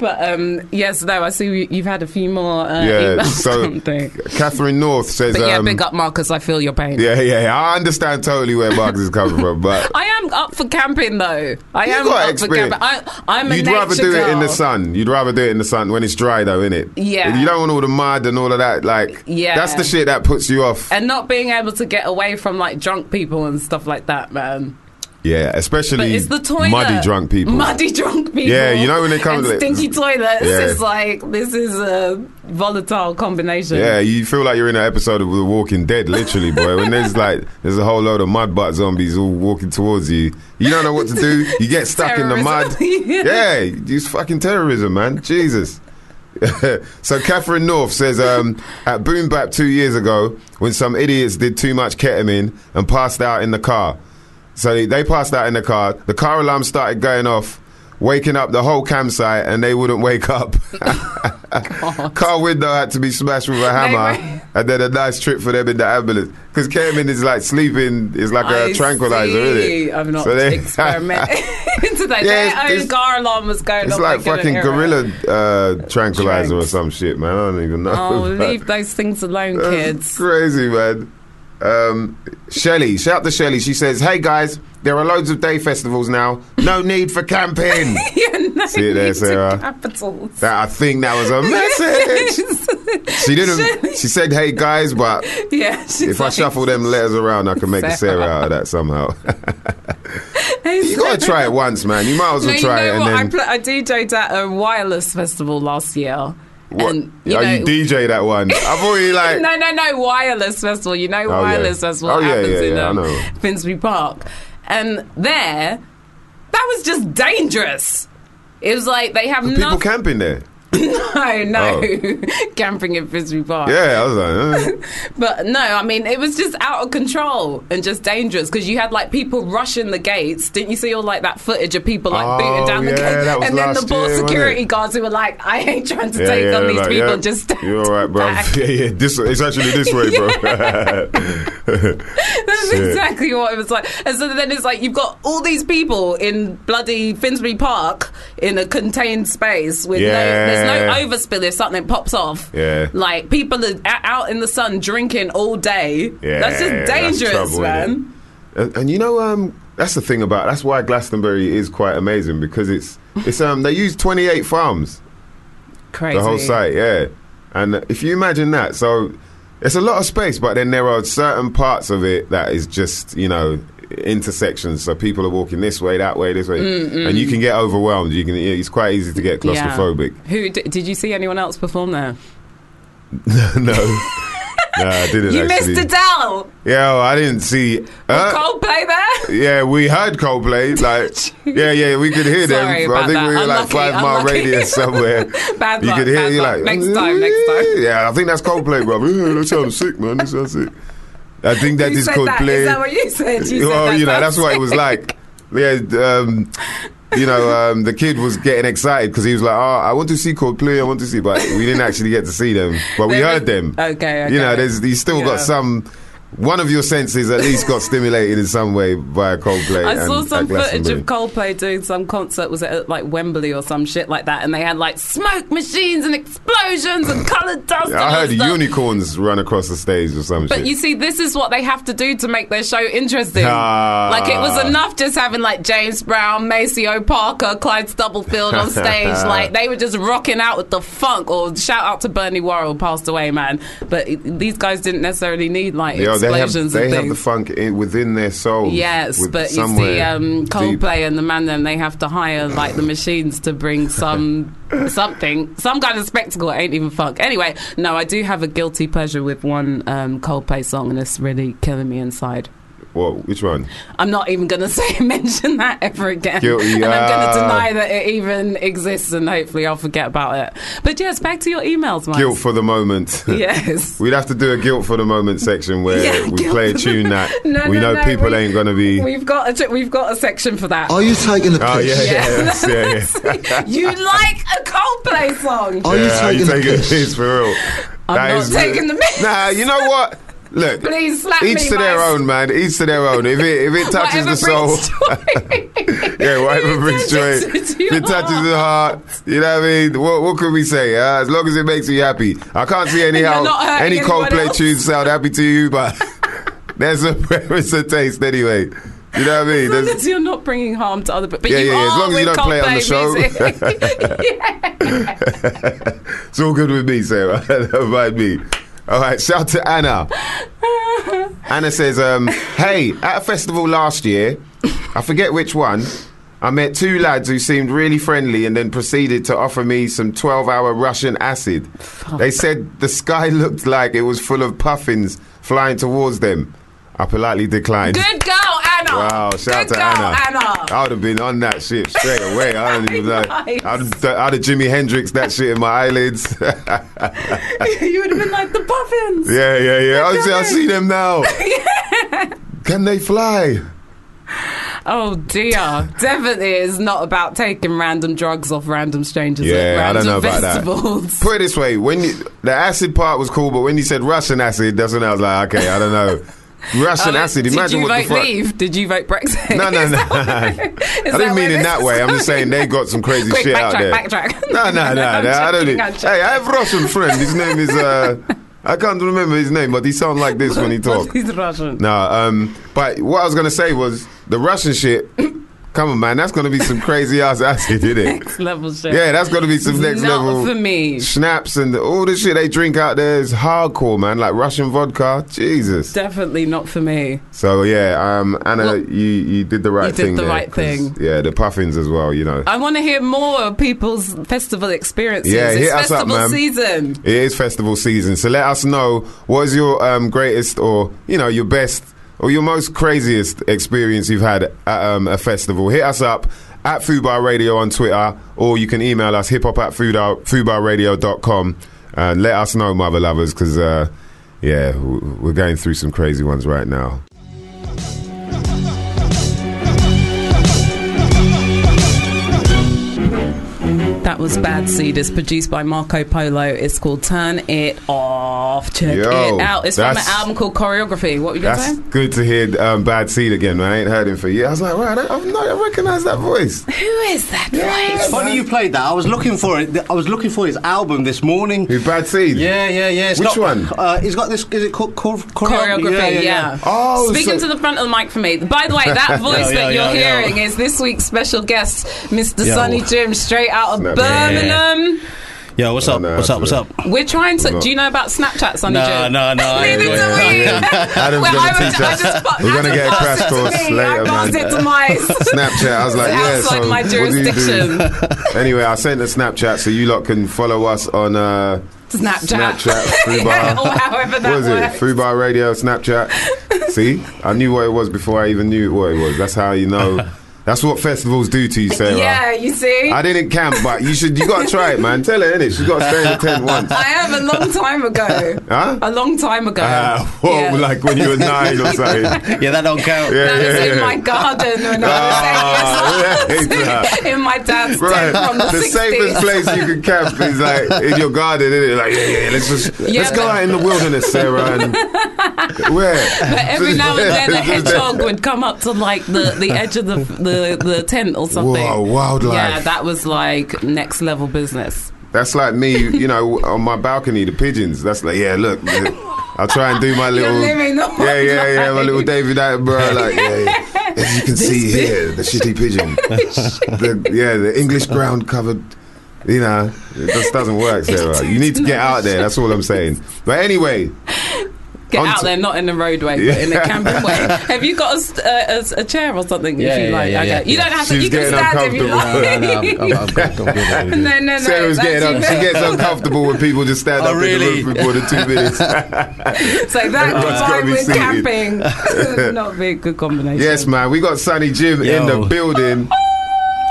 But um, yes, no, I see you- you've had a few more uh, Yeah. So. Catherine North says, But yeah, um, big up Marcus. I feel your pain. yeah, yeah, yeah. I understand totally where Marcus is coming from, but I am up for camping though. I You am up for camping. I, I'm a you'd rather do it in the sun. You'd rather do it in the sun when it's dry, though, innit? Yeah. You don't want all the mud and all of that. Like, Yeah. that's the shit that puts you off. And not being able to get away from like drunk people and stuff like that, man. Yeah, But especially it's the toilet. muddy drunk people. Muddy drunk people. Yeah, you know when they come and to stinky toilets. Yeah. It's like this is a volatile combination. Yeah, you feel like you're in an episode of The Walking Dead, literally, boy. When there's like there's a whole load of mud butt zombies all walking towards you, you don't know what to do. You get stuck in the mud. Yeah, it's fucking terrorism, man. Jesus. so Catherine North says um, at Boom Bap two years ago, when some idiots did too much ketamine and passed out in the car. So they, they passed out in the car. The car alarm started going off, waking up the whole campsite, and they wouldn't wake up. car window had to be smashed with a hammer, and then a nice trip for them in the ambulance. Because ketamine is like sleeping, is like a tranquilizer, see. isn't it? I'm not So they- experimenting today. Yeah, Their it's- car alarm was going It's like fucking gorilla uh, tranquilizer or some shit, man. I don't even know. Oh, leave those things alone, kids. crazy, man. Um, Shelly, shout to Shelly. She says, "Hey guys, there are loads of day festivals now. No need for camping." yeah, no See it there, need Sarah? Capitals. that I think that was a message. She didn't. She said, "Hey guys," but yeah, if I shuffle them letters around, I can make a Sarah Sarah. out of that somehow. you gotta try it once, man. You might as No, well you try know it, what? I, and then. pl- I DJ'd at a wireless festival last year. What? And, you oh, know, you DJ that one? I've already like. no, no, no, wireless festival. You know, yeah. wireless festival Oh, yeah, happens yeah, in yeah, I um. Finsbury Park, and there, that was just dangerous. It was like they have People nothing. camping there. no, no, Oh. camping in Finsbury Park. Yeah, I was like, uh. But no, I mean, it was just out of control and just dangerous because you had like people rushing the gates. Didn't you see all like that footage of people like Oh, booting down the yeah, gates? that was And then the board security guards who were like, I ain't trying to yeah, take yeah, on these like, people. Just you're all right, bro. back. Yeah, yeah. This it's actually this way, bro. That's Shit. exactly what it was like. And so then it's like you've got all these people in bloody Finsbury Park in a contained space with no, there's no overspill if something pops off. Yeah. Like people are out in the sun drinking all day. Yeah, that's just that's dangerous, trouble, man. And, and you know, um, that's the thing about that's why Glastonbury is quite amazing because it's it's um they use 28 farms Crazy. the whole site, yeah. And if you imagine that, so it's a lot of space, but then there are certain parts of it that is just you know intersections. So people are walking this way, that way, this way, and you can get overwhelmed. You can. It's quite easy to get Yeah. claustrophobic. Who d- did you see anyone else perform there? no. No, I didn't You actually. missed Adele. Yeah, well, I didn't see. Uh, Coldplay there. yeah, we heard Coldplay. Like, yeah, yeah, we could hear them. I think that. we were like Unlucky, five mile radius somewhere. Bad you luck, could hear you like Next time, next time. Yeah, I think that's Coldplay, bro. Yeah, that sounds sick, man. That sounds sick. I think that You is said Coldplay. that. Is that what you said? You said well, that you know, that's what it was like. Yeah, um, you know, um, the kid was getting excited because he was like, "Oh, I want to see Coldplay. I want to see," but we didn't actually get to see them, but we heard them. Okay, okay. You know, there's you still Yeah. got some. One of your senses at least got stimulated in some way by a Coldplay. I saw some footage of Coldplay doing some concert. Was it at like Wembley or some shit like that? And they had like smoke machines and explosions and coloured dust. I heard unicorns run across the stage or some But shit. you see, this is what they have to do to make their show interesting. Ah. Like it was enough just having like James Brown, Maceo Parker, Clyde Stubblefield on stage. like they were just rocking out with the funk. Or shout out to Bernie Worrell, passed away, man. But it, these guys didn't necessarily need like Yo, they have, they have the funk in, within their soul. Yes, with but you see, um, deep. Coldplay and the man them they have to hire like the machines to bring some something, some kind of spectacle. It ain't even funk. Anyway, no, I do have a guilty pleasure with one um, Coldplay song, and it's really killing me inside. What? Which one? I'm not even going to say mention that ever again. Guilty, and I'm going to deny that it even exists, and hopefully I'll forget about it. But yes, back to your emails, Mike. Guilt for the moment. Yes. We'd have to do a guilt for the moment section where Yeah, we play a tune that No, we no, know no, people we- ain't gonna be. We've got a t- we've got a section for that. Are you taking the piss? Oh yeah, yeah, Yeah. that's- yeah, yeah. you like a Coldplay song? Are you yeah, taking you the taking piss? the piss for real? I'm That not is- taking the piss. Nah, you know what? Look, Please slap each me, to their own, man. Each to their own. If it if it touches the soul, yeah, whatever brings joy. If it touches the heart, you know what I mean. What what can we say? Uh, as long as it makes you happy, I can't see any how any Coldplay tunes sound happy to you, but there's a preference of taste anyway. You know what I mean? As long as you're not bringing harm to other people. But Yeah, you yeah, yeah, as long as you don't play it on the Coldplay music. It's all good with me, Sarah. Don't mind me. All right, shout to Anna. Anna says, um, "Hey, at a festival last year, I forget which one." I met two lads who seemed really friendly and then proceeded to offer me some 12 hour Russian acid. They said the sky looked like it was full of puffins flying towards them. I politely declined. Good girl, Anna. Wow, shout Good to girl, Anna. Anna. I would have been on that shit straight away. I don't even know. Nice. I'd have, I'd have Jimi Hendrix that shit in my eyelids. you would have been like the puffins. yeah, yeah. I see, I see them now. Can they fly? Oh dear. Definitely is not about taking random drugs off random strangers Yeah, at I don't random know about that. Put it this way: when you, the acid part was cool, but when you said Russian acid, that's when I was like, okay, I don't know. Russian Oh, acid. Imagine you what the vote fuck. leave? Did you vote Brexit? No, no, no. I didn't mean this that way. I'm just saying they got some crazy Quick, shit out there. backtrack. No, no, no, I'm no. I don't. Need, hey, I have a Russian friend. His name is. Uh, I can't remember his name, but he sounds like this when he talks. He's Russian. No, um, but what I was gonna say was the Russian shit. Come on, man, that's gonna be some crazy ass acid, isn't it? Next level shit. Yeah, that's gonna be some next Not level. for me. Schnapps and all the shit they drink out there is hardcore, man. Like Russian vodka, Jesus. Definitely not for me. So yeah, um, Anna, Well, you you did the right you did thing. the there, right 'cause, thing. Yeah, the puffins as well. You know, I want to hear more of people's festival experiences. Yeah, it's hit us up, festival man. season. It is festival season, so let us know what is your um, greatest or you know your best or your most craziest experience you've had at um, a festival. Hit us up at Food Fubar Radio on Twitter, or you can email us hip hop at fubarradio.com and let us know, mother lovers, because uh, yeah, we're going through some crazy ones right now. That was Bad Seed. It's produced by Marco Polo. It's called Turn It Off. Check Yo, it out. It's from an album called Choreography. What were you going to That's say? good to hear um, Bad Seed again, man. I ain't heard him for years. I was like, right, I, I've not, I recognize that voice. Who is that voice? It's funny you played that. I was looking for it. I was looking for his album this morning. Who's Bad Seed? Yeah, yeah, yeah. It's Which got- one? Uh, he's got this. Is it called chor- choreography? Choreography, yeah. Oh, Speaking so- to the front of the mic for me. By the way, that voice Yeah, yeah, that you're yeah, yeah. hearing is this week's special guest, Mr. Yeah. Sonny Jim, straight out of Snap. Birmingham. Yo, what's up? no, what's up? What's up? We're trying to. Do you know about Snapchat, Sonny No, Jim? no, no, I Neither do we. Adam's Well, gonna I was- teach I us. just pa- We're gonna Adam get a passed crash it to course me. later, I passed man. it to my. Snapchat. I was like, It's yeah. outside so my what do you do? jurisdiction. anyway, I sent a Snapchat so you lot can follow us on uh, Snapchat. Snapchat, Fubar. or however that what was it? works. Fubar Radio, Snapchat. See, I knew what it was before I even knew what it was. That's how you know. That's what festivals do to you, Sarah. Yeah, you see. I didn't camp, but you should. You got to try it, man. Tell her, innit? She's got to stay in the tent once. I have a long time ago. Huh? A long time ago. Uh, what, Yeah. like when you were nine or something? Yeah, that don't count. Yeah, That was yeah, in yeah. my garden when Ah, I was eight years right. old. in my dad's Right. tent from the, the 60s. safest place you can camp is like in your garden, isn't? Like, yeah, yeah, let's just Yeah, let's go out in the wilderness, Sarah. And where? But every now and then a hedgehog would come up to like the, the edge of the, the, the tent or something. Whoa, wildlife. Yeah, that was like next level business. That's like me, you know, on my balcony, the pigeons. That's like, yeah, look, I'll try and do my little, yeah, yeah, yeah, my little David Attenborough, like, yeah, yeah. As you can see here, the shitty pigeon, the, yeah, the English ground covered. You know, it just doesn't work, Sarah. Uh, you need to get out there. That's all I'm saying. But anyway, Get On out there, not in the roadway, but in a camping way. Have you got a, uh, a, a chair or something? Yeah, if you yeah, like, yeah, okay. yeah, You don't have to. She's You can stand if you like. No, no, I'm, I'm, I'm, good, I'm good, I'm good. no, no, no. Sarah's getting actually up. She gets uncomfortable when people just stand Oh, up in the room for more than two minutes. So that Everyone's gotta combined with seated. camping, not be a good combination. yes, man. We got Sonny Jim in the building.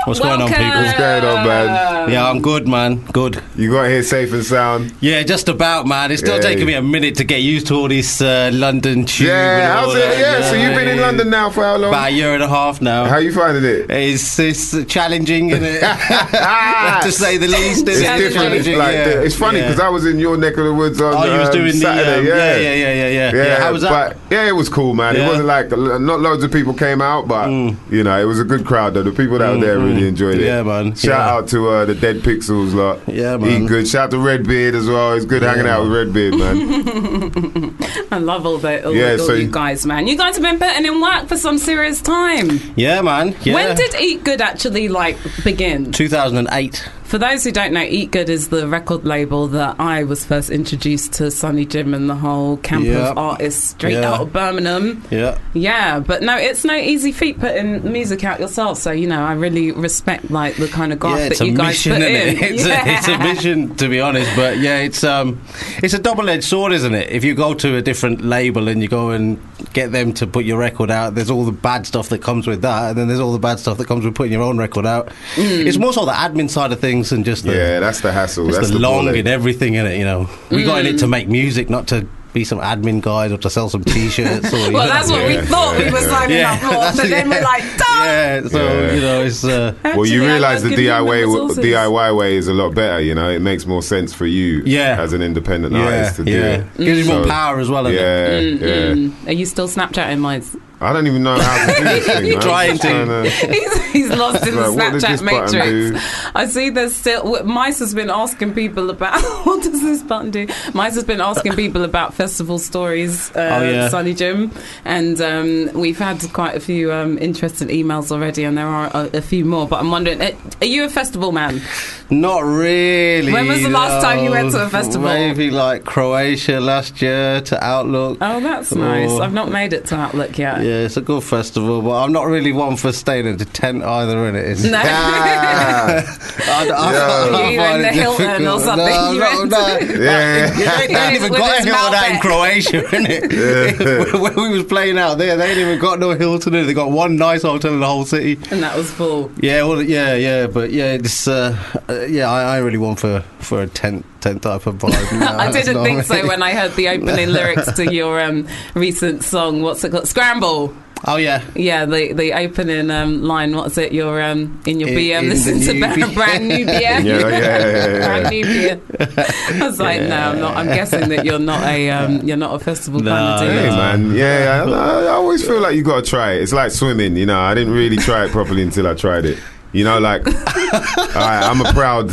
What's going on, people? What's going on, man? Yeah, I'm good, man. Good. You got here safe and sound. Yeah, just about, man. It's still Yeah. taking me a minute to get used to all this uh, London tube. Yeah, and all how's it? that. Yeah, so you've been in. London now for how long? About a year and a half now. How you finding it? It's, it's challenging, isn't it? to say the least. It's isn't? Challenging. different. It's, like yeah. it's funny Yeah. because I was in your neck of the woods on Oh, you was um, doing Saturday. the um, yeah. yeah, yeah, yeah, yeah, yeah. Yeah, How was that? But yeah, it was cool, man. It wasn't like not loads of people came out, but you know, it was a good crowd. Though the people that were there really enjoyed it. Yeah, man. Shout Yeah. out to uh, the Dead Pixels lot. Yeah, man. Eat good. Shout out to Redbeard as well. It's good hanging out with Redbeard, man. I love all the all, Yeah, all so- you guys, man. You guys have been putting in work for some serious time. Yeah, man. Yeah. When did Eat Good actually like begin? 2008? For those who don't know, Eat Good is the record label that I was first introduced to Sonny Jim and the whole camp Yeah. of artists straight Yeah. out of Birmingham. Yeah. Yeah, but no, it's no easy feat putting music out yourself. So you know, I really respect like the kind of graft yeah, that you guys mission, put in. it? It's, a, it's a mission, to be honest. But yeah, it's um, it's a double-edged sword, isn't it? If you go to a different label and you go and get them to put your record out, there's all the bad stuff that comes with that, and then there's all the bad stuff that comes with putting your own record out. Mm. It's more so the admin side of things and just the, yeah, that's the hassle. That's the, the long ball and everything in it. You know, we got in it to Mm. make music, not to be some admin guys or to sell some T-shirts. Or, you Well, know. that's what Yeah. we thought we were signing Yeah, up for, but then we're like, "Duh!" Yeah, so Yeah. you know, it's. Uh, Well, you realise the like giving DIY w- DIY way is a lot better. You know, it makes more sense for you, Yeah. as an independent yeah, artist to do yeah. it. Gives you more power as well. doesn't it? Yeah, yeah. Mm. Are you still Snapchatting mine's? I don't even know how to do this thing. man. Trying I'm to. he's, he's lost in the Right, what does Snapchat this button do? matrix. I see there's still. w- Mys has been asking people about. what does this button do? Mys has been asking people about festival stories, uh, Oh, yeah. Sonny Jim. And um, we've had quite a few um, interesting emails already, and there are a, a few more. But I'm wondering, uh, are you a festival man? Not really. When was the last time you went to a festival? Maybe like Croatia last year to Outlook. Oh, that's nice. I've not made it to Outlook yet. Yeah, it's a good festival, but I'm not really one for staying in a tent either. In it, it's, No. I, I, Yo. You find in the Hilton or something, No, you no, went no. to- yeah. They, they ain't even got a his Hilton out in Croatia, innit? when we was playing out there, they ain't even got no Hilton. In it. They got one nice hotel in the whole city. And that was full. Yeah, well, yeah, yeah, but yeah, it's uh, uh, yeah, I, I really want for for a tent tent type of vibe. No, I didn't think me. so when I heard the opening lyrics to your um, recent song. What's it called? Scramble. Oh yeah, Yeah, the the opening um, line. What's it? Your um in your In- BM. in Listen the to brand, BM. brand new BM. Yeah, yeah, yeah, yeah, brand new BM. I was like, no, I'm not. I'm guessing that you're not a um, you're not a festival No, kind of dude. no. man, yeah, I, I I always feel like you got to try it. It's like swimming, you know. I didn't really try it properly until I tried it. You know, like I, I'm a proud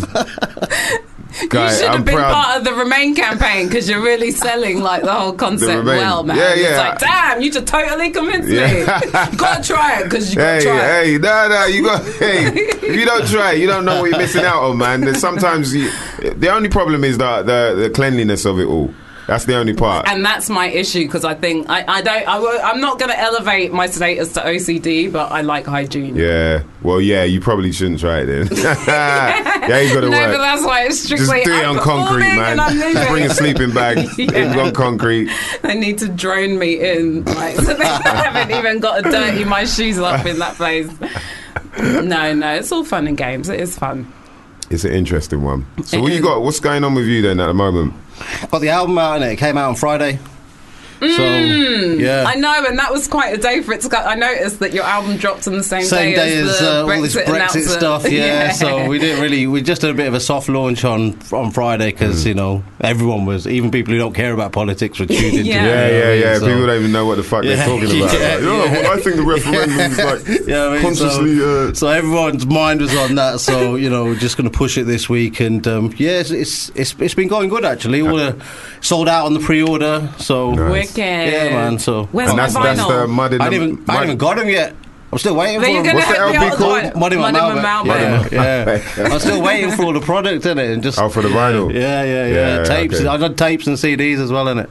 guy. you should I'm have been proud. part of the Remain campaign because you're really selling like the whole concept Remain. well, man. Yeah, It's yeah. like, damn, you just totally convinced Yeah. me. you gotta try it because you gotta Hey, try it. hey, no, no, you got. Hey, if you don't try, it, you don't know what you're missing out on, man. There's sometimes you, the only problem is the, the the cleanliness of it all. That's the only part. and that's my issue because I think I, I don't I will, I'm not going to elevate my status to OCD, but I like hygiene. Yeah. Well, yeah, you probably shouldn't try it then. yeah, you got to no, work. but that's why it's strictly. Just do it I'm on concrete, man. Just bring a sleeping bag Yeah. on concrete. They need to drone me in, like, so they haven't even got to dirty my shoes up in that place. No, no, it's all fun and games. It is fun. It's an interesting one. So, It what you got? What's going on with you then at the moment? Got the album out and it came out on Friday. So yeah, Mm. I know, and that was quite a day for it to go. I noticed that your album dropped on the same, same day as the uh, all this Brexit Brexit announcement. stuff. Yeah, so we didn't really. We just did a bit of a soft launch on on Friday because Mm. you know everyone was, even people who don't care about politics, were tuned into. Yeah. it, Yeah, you yeah, what I mean? yeah. So- People don't even know what the fuck Yeah, they're talking about. yeah, Like, oh, yeah. well, I think the referendum's like Yeah, I mean, consciously. so, uh, so everyone's mind was on that. So you know, we're just going to push it this week, and um, yeah, it's, it's it's it's been going good actually. All the, sold out on the pre-order. So Nice. Wicked. yeah, man. So Where's and my that's that's vinyl? the mud in I didn't even I haven't even got them yet. I'm still waiting Then for you're them. gonna What's the have LP other called? one. Muddy Muddy Malbec. Malbec. Yeah, yeah. I'm still waiting for all the product in it, and just Oh, for the vinyl. yeah, yeah, yeah. Yeah, tapes. okay. I've got tapes and CDs as well in it.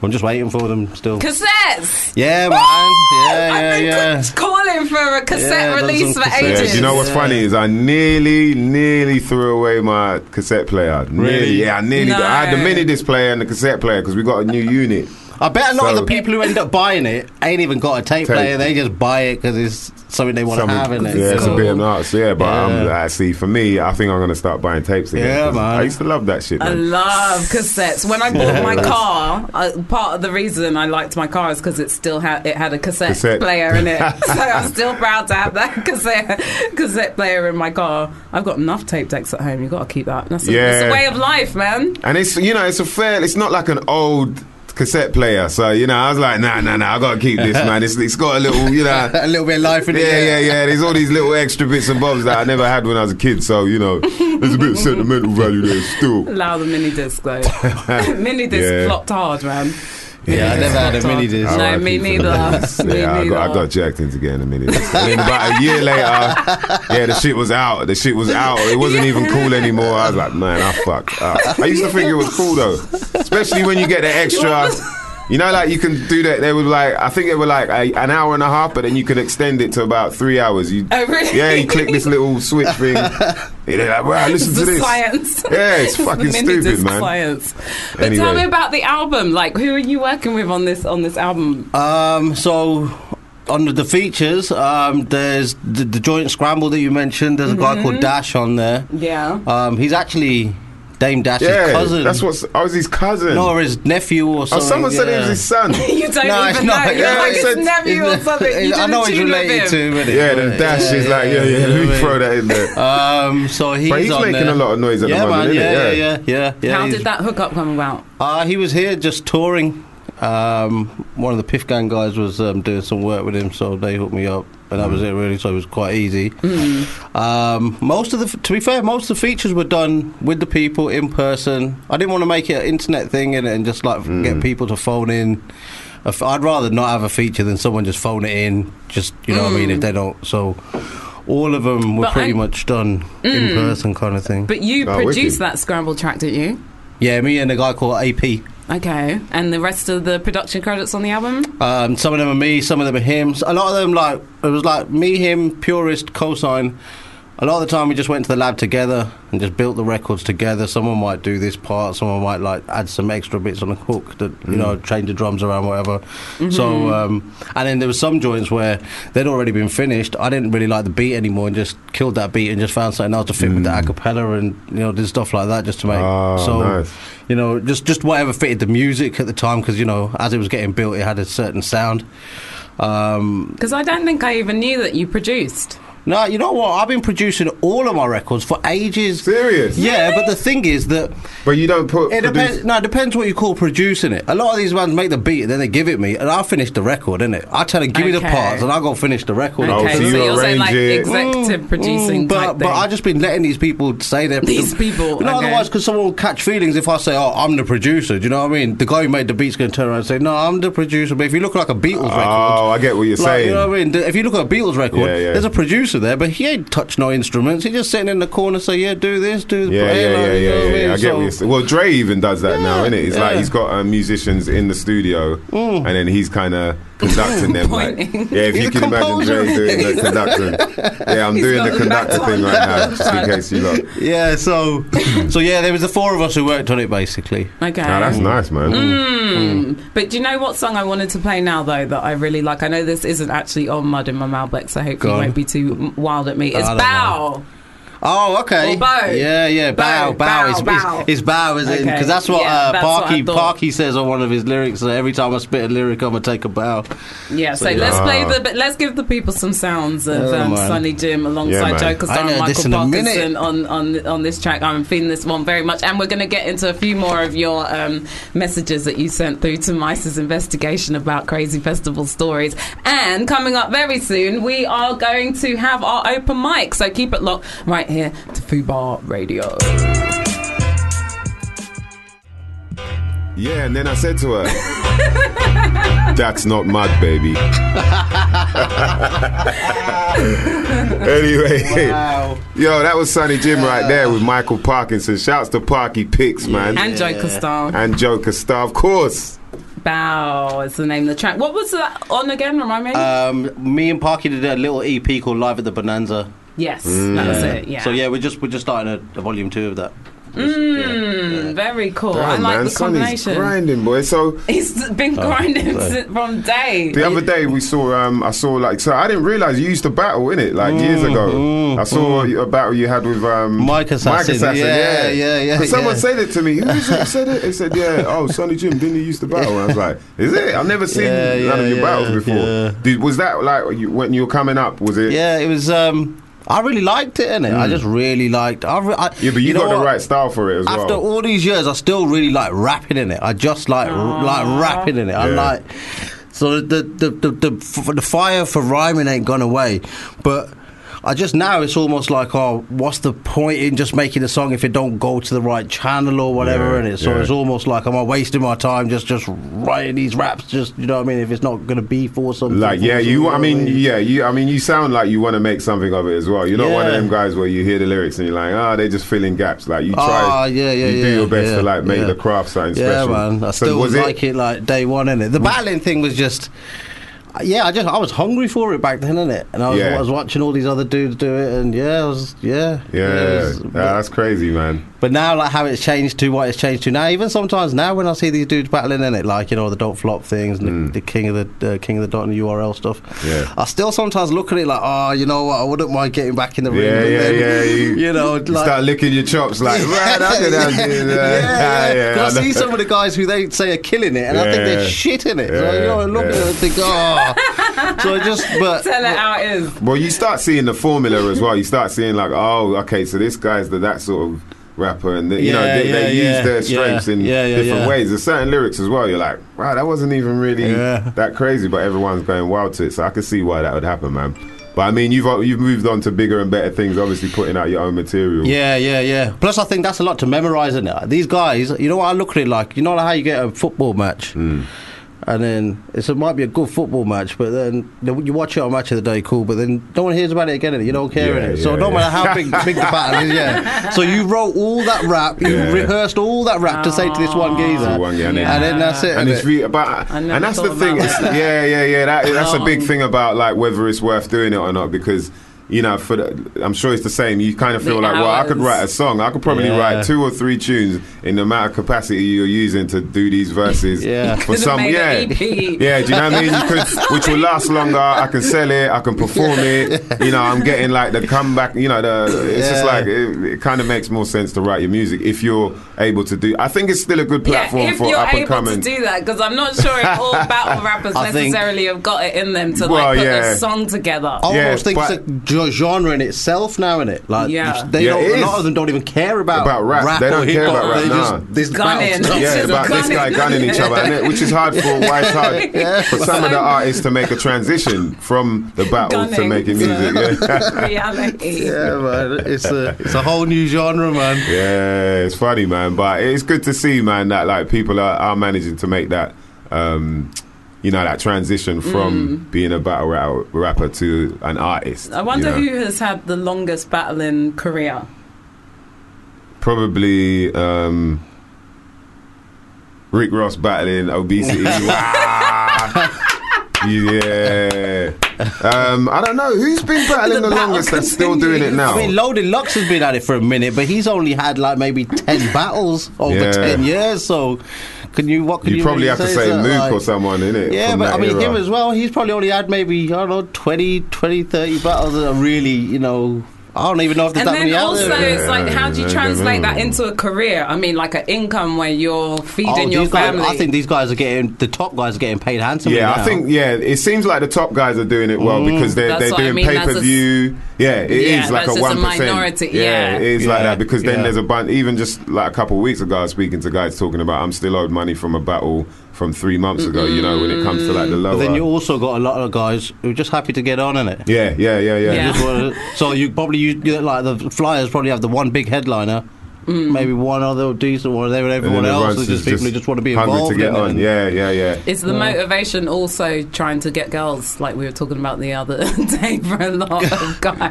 I'm just waiting for them still. Cassettes. Yeah, man. Yeah, I've yeah, been yeah. calling for a cassette Yeah, done release for cassettes. Yeah, ages. do you know what's funny is I nearly, nearly threw away my cassette player. Nearly, Really? yeah, I nearly. No. I had the mini disc player and the cassette player because we got a new unit. I bet a lot of the people who end up buying it ain't even got a tape, Tape. player. They just buy it because it's something they want to have in it. Yeah, it's a bit of nuts. Yeah, but um, Yeah. uh, see, for me, I think I'm gonna start buying tapes again. Yeah, 'cause man. I used to love that shit. I love cassettes. When I bought my car, uh, part of the reason I liked my car is because it still had it had a cassette, Cassette. player in it. so I'm still proud to have that cassette cassette player in my car. I've got enough tape decks at home. You got to keep that. That's a, Yeah. it's a way of life, man. And it's you know it's a fair. It's not like an old cassette player. So you know I was like, nah, nah, nah. I gotta keep this, man. It's, it's got a little, you know. a little bit of life in it. Yeah, yeah, yeah. There's all these little extra bits and bobs that I never had when I was a kid. So you know, there's a bit of sentimental value there still. Allow the mini disc though. mini disc Yeah. flopped hard, man. Yeah, I never had a mini disc. No, R.I.P. me for the neither. minis. Me yeah, I got, I neither. got jacked into getting a mini disc. And then about a year later, yeah, the shit was out. The shit was out. It wasn't even cool anymore. I was like, man, I fucked up. I used to think it was cool though, especially when you get the extra. You know, like you can do that. They were like, I think they were like a, an hour and a half, but then you can extend it to about three hours. You, Oh, really? Yeah, you click this little switch thing. They're like, wow, listen the to this. science. Yeah, it's the fucking mini stupid, disc man. Science. But tell me about the album. Like, who are you working with on this on this album? Um, so under the features, um, there's the, the joint scramble that you mentioned. There's a guy Mm-hmm. called Dash on there. Yeah. Um, he's actually Dame Dash's Yeah, cousin. that's what's. I was his cousin. No, or his nephew or oh, something. someone said it yeah. was his son. you don't No, even not. know. You're Yeah, like his a- nephew or something. You I know he's related him. to him. innit? Yeah, the dash is like, yeah, yeah, let me throw that in there. Um, so he's, But he's on making there. a lot of noise at the yeah, moment, man, isn't yeah, it? yeah, yeah, yeah, yeah. How did that hookup come about? Uh, he was here just touring. Um, one of the Piff Gang guys was um, doing some work with him, so they hooked me up, and that was it really. So it was quite easy. Hmm. Um, most of the, to be fair, most of the features were done with the people in person. I didn't want to make it an internet thing in it and just like hmm. get people to phone in. I'd rather not have a feature than someone just phone it in. Just you know what I mean? If hmm. they don't, so all of them were But pretty I- much done in person, kind of thing. But you Oh, produced that scramble track, didn't you? yeah, me and a guy called AP. Okay. And the rest of the production credits on the album? Um, some of them are me, some of them are him. A lot of them, like it was like me, him, purist, cosign. A lot of the time, we just went to the lab together and just built the records together. Someone might do this part, someone might like add some extra bits on the hook that you know change the drums around, whatever. So, um, and then there were some joints where they'd already been finished. I didn't really like the beat anymore and just killed that beat and just found something else to fit with the acapella and you know did stuff like that just to make. Oh, so nice. you know, just just whatever fitted the music at the time because you know as it was getting built, it had a certain sound. Um, Because I don't think I even knew that you produced. No, you know what? I've been producing all of my records for ages. Serious? Yeah, but the thing is that But you don't put. it produce- depends. No, it depends what you call producing it. A lot of these bands make the beat and then they give it me, and I finish the record, innit? I tell them give me the parts, and I go finish the record. Oh, Okay, so so, you you're saying like arrange it. executive producing Mm, but type but thing. I just been letting these people say their These people, No, okay. otherwise, because someone will catch feelings if I say, "Oh, I'm the producer." Do you know what I mean? The guy who made the beat's going to turn around and say, "No, I'm the producer." But if you look like a Beatles record, Oh, I get what you're like, saying. you know what I mean? If you look at a Beatles record, Yeah, yeah. there's a producer there, but he ain't touched no instruments. He's just sitting in the corner, say, "Yeah, do this, do the Yeah, play," yeah, like, yeah, yeah, I yeah. mean? I get So- what you're saying. Well, Dre even does that now, Yeah, innit? It's like he's got uh, musicians in the studio, Mm. and then he's kind of conducting them. Like, yeah, if you a can imagine Dre doing the conducting. Yeah, I'm He's doing the the conductor back thing right now, just in case you lot. Yeah, so so yeah, there was the four of us who worked on it basically. okay. Now that's nice, man. Mm. But do you know what song I wanted to play now, though, that I really like? I know this isn't actually on Mud in My Malbec, so hopefully you won't be too wild at me. It's I don't Bow. Oh, okay. Or bow. Yeah, yeah, bow, Bow, bow. bow, It's, bow. It's, it's bow, is it? Because that's what Yeah, uh, that's Parky thought. Parky says on one of his lyrics. That every time I spit a lyric, I'm gonna take a bow. Yeah, so So, let's yeah. play the. But let's give the people some sounds of Oh, um, man. Sonny Jim alongside man. Joker Star know and this Michael in Parkinson minute. on, on on this track. I'm feeling this one very much, and we're going to get into a few more of your um, messages that you sent through to Mys's investigation about crazy festival stories. And coming up very soon, we are going to have our open mic. So keep it locked right here to Fubar Radio. Yeah, and then I said to her, "That's not mud, baby." anyway, Wow. yo, that was Sonny Jim right there with Michael Parkinson. Shouts to Parky Picks, man, And Joker Star. and Joker Star, of course. Bow is the name of the track. What was that on again? Remind me. Um, me and Parky did a little EP called Live at the Bonanza. Yes, that was it. Yeah. So yeah, we're just we're just starting a, a volume two of that. Mm, very cool. I like man, the Sonny's combination. grinding, boy. So He's been grinding si- from day. The other day we saw, um, I saw like, so I didn't realize you used to battle in it like years ago. I saw a battle you had with um, Mike Assassin. Yeah, yeah, yeah. Someone yeah. said it to me. Who is it? who said it? They said, "Yeah, oh, Sonny Jim, didn't he used to battle?" And I was like, "Is it? I've never seen Yeah, none of yeah, your battles before." yeah. Did, was that like you, when you were coming up? Was it? Yeah, it was. Um, I really liked it, innit? I just really liked. I, re- I, Mm. Yeah, but you, know got the right style for it as After well. all these years, I still really like rapping in it. I just like r- like rapping in it. I like so the the, the the the the fire for rhyming ain't gone away, but. I just now it's almost like oh what's the point in just making a song if it don't go to the right channel or whatever Yeah, in it so yeah. it's almost like am I wasting my time just just writing these raps just you know what I mean if it's not going to be for something Like for yeah, something, you. I mean, yeah, you. I mean, you sound like you want to make something of it as well. You're not one of them guys where you hear the lyrics and you're like, ah, they're just filling gaps. Like you try, Ah, yeah, yeah, you do yeah, your best yeah, to like make yeah. the craft something Yeah, special. man. I So still was like it? like day one, innit? The battling thing was just. Yeah, I just I was hungry for it back then, innit? And I was, Yeah. I was watching all these other dudes do it, and yeah, I was yeah, Yeah, was- yeah, but, that's crazy, man. But now, like how it's changed to what it's changed to now. Even sometimes now, when I see these dudes battling in it, like you know the don't flop things, and the, the king of the uh, king of the dot and the URL stuff. Mm. Yeah. I still sometimes look at it like, oh, you know what? I wouldn't mind getting back in the ring. Yeah, and yeah, then, yeah. You, You know, you like, start licking your chops, like right, I did that. dude. Uh, yeah, yeah. 'Cause I I see some of the guys who they say are killing it, and I think they're shit in it. so you know, I look at it and think, oh. so I just, but Tell it how it is. Well, you start seeing the formula as well. You start seeing like, oh, okay, so this guy's the that sort of rapper, and you know Yeah, they, they yeah, use their strengths yeah, in yeah, yeah, different yeah. ways. There's certain lyrics as well. You're like, wow, that wasn't even really Yeah. that crazy, but everyone's going wild to it. So I can see why that would happen, man. But I mean, you've you've moved on to bigger and better things. Obviously, putting out your own material. Yeah, yeah, yeah. Plus, I think that's a lot to memorize, it? These guys, you know what I look at it like? You know how you get a football match? Hmm. And then it's, it might be a good football match, but then you watch it on Match of the Day, cool. But then no one hears about it again, innit? you don't care Yeah, in it. So yeah, no yeah. matter how big, big the battle is, yeah. So you wrote all that rap, you Yeah. rehearsed all that rap to say to this one geezer, one guy, and then- then that's it. and it's re- but I never and that's the thing. about that. yeah, yeah, yeah. That, that's a big Um, thing about like whether it's worth doing it or not because. You know, for the, I'm sure it's the same. You kind of feel The like, well, I could write a song. I could probably Yeah. write two or three tunes in the amount of capacity you're using to do these verses. Yeah. for some, made yeah, an EP. yeah. Do you know what I mean? You could, which will last longer. I can sell it. I can perform it. You know, I'm getting like the comeback. You know, the it's just like it, it kind of makes more sense to write your music if you're able to do. I think it's still a good platform yeah, if for you're up and coming. to do that, because I'm not sure if all battle rappers I think- necessarily have got it in them to Well, like put yeah. a song together. I Yeah, almost think but- it's a ge- genre in itself now, in it. Like, Yeah. they Yeah, don't, it a lot of them don't even care about About rap. They don't care about rap, They nah. just this Gunning. yeah, Just about this guy gunning. gunning each other, it, which is hard for why it's hard for some of the artists to make a transition from the battle to Gunning making to music. Yeah. reality. Yeah, man, it's a it's a whole new genre, man. yeah, it's funny, man, but it's good to see, man, that like people are, are managing to make that. Um, you know that transition from being a battle ra- rapper to an artist. Mm. I wonder you know? who has had the longest battling career. Probably um, Rick Ross battling obesity. Yeah. Um, I don't know who's been battling The the, battle longest that's still doing it now. I mean, Loaded Lux has been at it for a minute, but he's only had like maybe ten battles over Yeah. ten years. So, can you what can you? you probably really have to say? say Mook like- or someone, in it. Yeah, but I mean, era. him as well. He's probably only had maybe I don't know 20, 20 30 battles that are really, you know. I don't even know if there's And that many then out also, there. it's like, how do you translate that into a career? I mean, like an income where you're feeding Oh, your these guys, family. I think these guys are getting the top guys are getting paid handsomely. Yeah, now. I think yeah. It seems like the top guys are doing it well mm. because they're That's they're what I doing mean, pay per view. Yeah, it is Yeah, like a one minority, yeah. it is like that because then yeah. there's a bunch. Even just like a couple of weeks ago, I was speaking to guys talking about I'm still owed money from a battle from three months ago. You know, when it comes to like the lower. But then you also got a lot of guys who are just happy to get on in it. yeah, yeah, yeah, yeah. Yeah. So you probably you, you like the Flyers probably have the one big headliner, maybe one other decent one, and then And everyone then else is just people who just want to be involved to get in on. Yeah, yeah, yeah. Is the motivation also trying to get girls, like we were talking about the other day, for a lot of guys?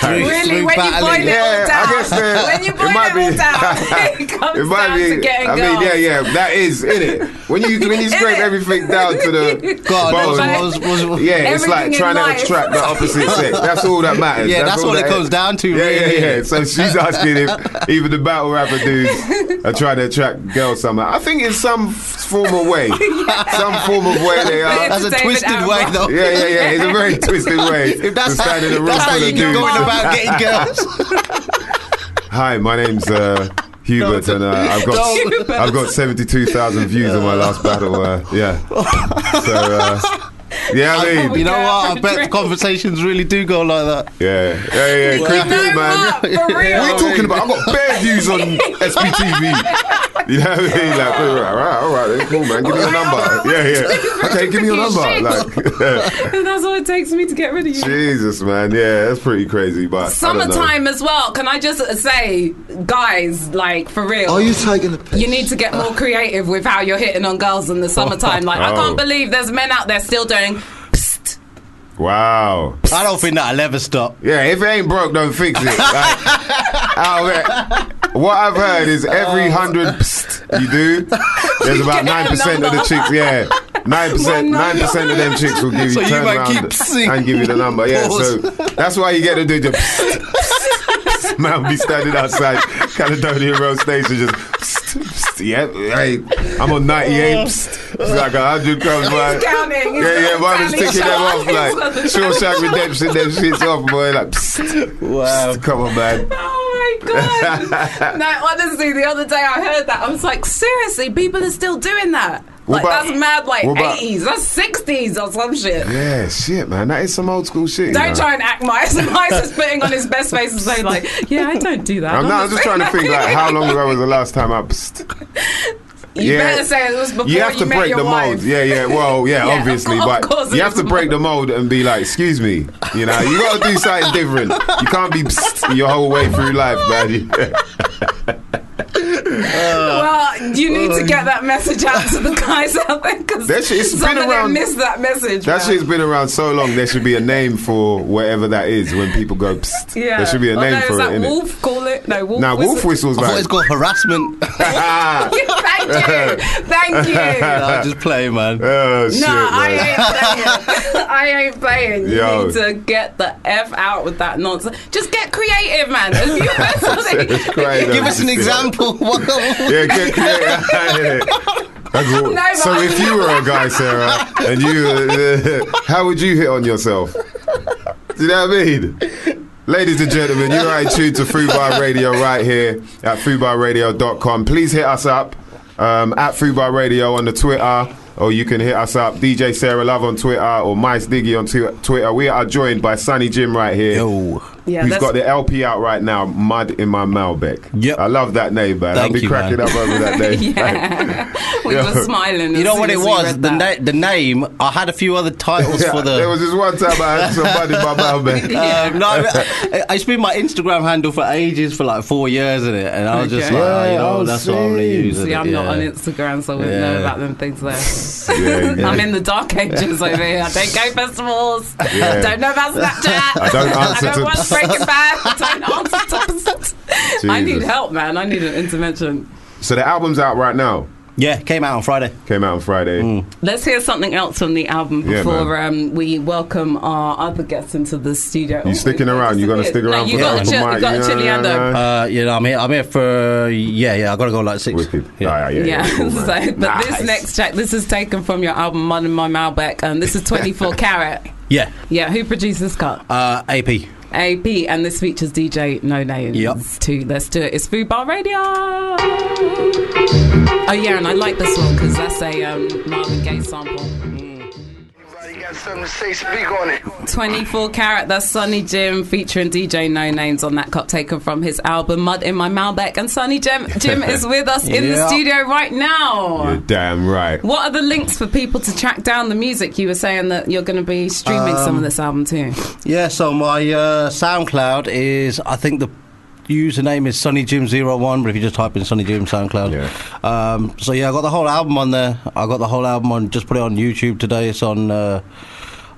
Through- really, when you boil it Yeah, all I down, guess, uh, when you it boil might it all be- down, it comes It might down be. to getting I girls. mean, yeah, yeah. That is in it. When you when you scrape everything down to the God, bone, was, was, was, yeah, it's like Everything in trying to life. attract the opposite sex. That's all that matters. Yeah, that's all what it comes down to, Yeah, really. yeah, yeah. So she's asking if even the battle rapper dudes are trying to attract girls somehow. I think in some form of way, some form of way they are. that's a David twisted Attenborough. way, though. Yeah, yeah, yeah. It's a very twisted way If that's to how, stand in a room that's how you of keep going about getting girls. Hi, my name's uh, Hubert, and uh, I've got Hubert. I've got seventy two thousand views on my last battle. Uh, yeah, so uh, yeah, I mean, you know what? I bet drink. conversations really do go like that. yeah, yeah, yeah, yeah. creep No, in, man. Mark, for real. What are you talking about? I've got bare views on SBTV. You know what I mean? Like, all right, all right, all right, then, cool, man. Give me your number. Yeah, yeah. Okay, give me your number. Like, That's all it takes for me to get rid of you. Jesus, man. Yeah, that's pretty crazy. But I don't. Summertime as well. Can I just say, guys, like for real? Are you taking the piss? You need to get more creative with how you're hitting on girls in the summertime. Like, I Oh. can't believe there's men out there still doing. Psst. Wow. I don't think that'll ever stop. Yeah, if it ain't broke, don't fix it. Like, out what I've heard is every hundred psst you do, there's about nine percent of the chicks. Yeah, nine percent, nine percent of them chicks will give you So you turn might around keep and give you the number. Yeah, so that's why you get to do the. Psst, psst. Man, be standing outside Caledonian Road Station, just. Psst, psst, yeah, hey, I'm on 98. It's like a hundred comes by. He's counting. He's Yeah, yeah, mine is counting. ticking them off like on the Shawshank Redemption. Them shits off, boy. Like, psst, Wow. come on, man. Oh my god! no, honestly, the other day I heard that I was like, seriously, people are still doing that. Like about- that's mad, like eighties, that's sixties or some shit. Yeah, shit, man. That is some old school shit. Don't know. try and act Mys. Mys is putting on his best face and say like, "Yeah, I don't do that." I'm, not, I'm just trying to think like how long ago was the last time I. Psst. You Yeah. better say it was before You have to met break your the wife. mold. Yeah, yeah. Well, yeah, Yeah, obviously, course- but you have to break the mold and be like, "Excuse me," you know. You got to do something different. You can't be your whole way through life, man. Well, you need to oh, get that message out to the guys out there because That shit- it's been some of around- them missed that message. That man. shit's been around so long. There should be a name for whatever that is when people go. Psst. Yeah. There should be a Oh, name no, for is it. that innit? wolf? Call it no wolf. Now, wolf whistles I thought like. it's called harassment. Thank you, thank you. no, just play, man. Oh shit, No, I ain't playing. I ain't playing. You Yo. need to get the f out with that nonsense. Just get creative, man. If you heard something, Give us an example. Yeah, get creative. That's what- No, so I- if you were a guy, Sarah, and you, uh, how would you hit on yourself? Do you know what I mean? Ladies and gentlemen, you're right tuned to Fubar Radio right here at FubarRadio.com. Please hit us up um, at Fubar Radio on the Twitter, or you can hit us up DJ Sarah Love on Twitter or Mys Diggi on twi- Twitter. We are joined by Sonny Jim right here. Yo. Yeah, who's that's- got the LP out right now, Mud in My Malbec. Yep. I love that name, man. Thank I'll be you, cracking man. up over that name. yeah, we Yeah. were smiling. You know what it was? The, na- the name. I had a few other titles Yeah, for the. there was this one time I had somebody in my mouth, man. Um, no, I, I, it's been my Instagram handle for ages, for like four years, in it, and I was just Okay. like, oh, you know, oh, that's what I'm gonna see. use. See, innit? I'm not on Instagram, so I wouldn't Yeah. know about them things there. Yeah, yeah. I'm in the dark ages over here. I don't go festivals. Yeah. I don't know about Snapchat. I don't answer I don't to- watch Breaking Bad. I don't answer to. I need help, man. I need an intervention. So the album's out right now. Yeah, came out on Friday. Came out on Friday. Mm. Let's hear something else on the album Yeah, before um, we welcome our other guests into the studio. You Oh, sticking we've around? You gonna stick around No, you for got the a chill, mic? you got a Yeah, chili yeah, yeah. Uh, you know, I'm here. I'm here for yeah, yeah. I gotta go like six. Wicked. Yeah. Ah, yeah, yeah, Yeah, cool, so, but Nice. this next track, this is taken from your album Mud in My Malbec, and this is 24 Carat. Yeah. Yeah, who produced this cut? Uh, AP. AP, and this features DJ No Names Yep. too. Let's do it. It's Fubar Radio. Oh yeah, and I like this one because that's a um, Marvin Gaye sample. Everybody got something to say, speak on it. 24 Carat, that's Sonny Jim featuring DJ No Names on that cut taken from his album Mud in My Malbec. And Sonny Jim, Jim is with us in the studio right now. You're damn right. What are the links for people to track down the music? You were saying that you're going to be streaming some of this album too. Yeah. So my uh, SoundCloud is, I think the username is Sonny Jim 01 but if you just type in Sonny Jim SoundCloud. Yeah. Um, so yeah, I got the whole album on there. I got the whole album on. Just put it on YouTube today. It's on. Uh,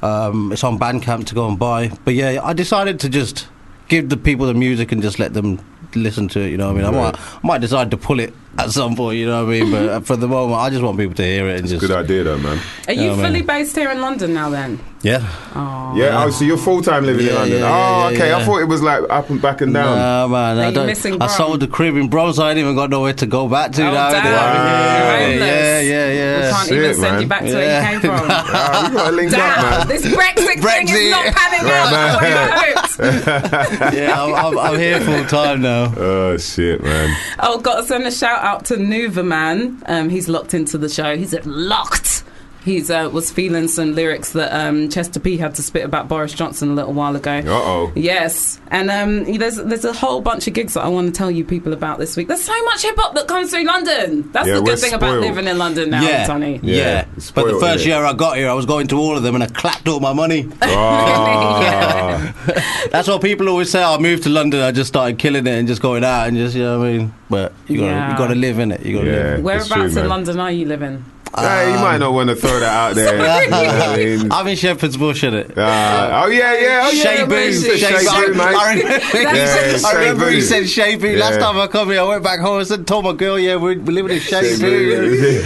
um, it's on Bandcamp to go and buy. But yeah, I decided to just give the people the music and just let them listen to it. You know what I mean? I might, I might decide to pull it at some point. You know what I mean? But uh, for the moment, I just want people to hear it and just Good idea, though, man. Are you Yeah, man. fully based here in London now then? yeah. Oh yeah, oh, so you're full time living in London. yeah, oh, yeah, okay. I thought it was like up and back and down. Nah, man, Are I don't. missing I sold the crib in Bronx. I ain't even got nowhere to go back to Oh, now. damn. Wow. You're homeless. Yeah, yeah, We yeah. can't Shit, even send man. you back to where you came from. Ah, we got to link up, man. this Brexit, thing is not panning out. Wait, wait. yeah, I'm, I'm, I'm here full time now. Oh shit, man. Oh, got to send a shout out to Nuva Man. Um, he's locked into the show. He's locked. He's uh, was feeling some lyrics that um, Chester P had to spit about Boris Johnson a little while ago. Uh oh. Yes, and um, there's there's a whole bunch of gigs that I want to tell you people about this week. There's so much hip hop that comes through London. That's Yeah, the good thing about living in London now, yeah, Tony. yeah. Yeah, But the first innit? year I got here, I was going to all of them and I clapped all my money. Oh. That's what people always say. I moved to London, I just started killing it and just going out and just you know what I mean. But you got to Yeah. you got to live in it. You got to Yeah. live. That's Whereabouts true, in. London are you living? Hey, you might not want to throw that out there. You know what I mean? I'm in Shepherd's Bush, innit? Uh, oh yeah, yeah, oh yeah. Shea yeah, Boo. Shea Shea Shea Boo, Boo, mate. I remember, Yeah, I remember he said Shea Boo. Last time I come here, I went back home and said, told my girl, yeah, we're, we're living in Shea, Shea Boo. Boo.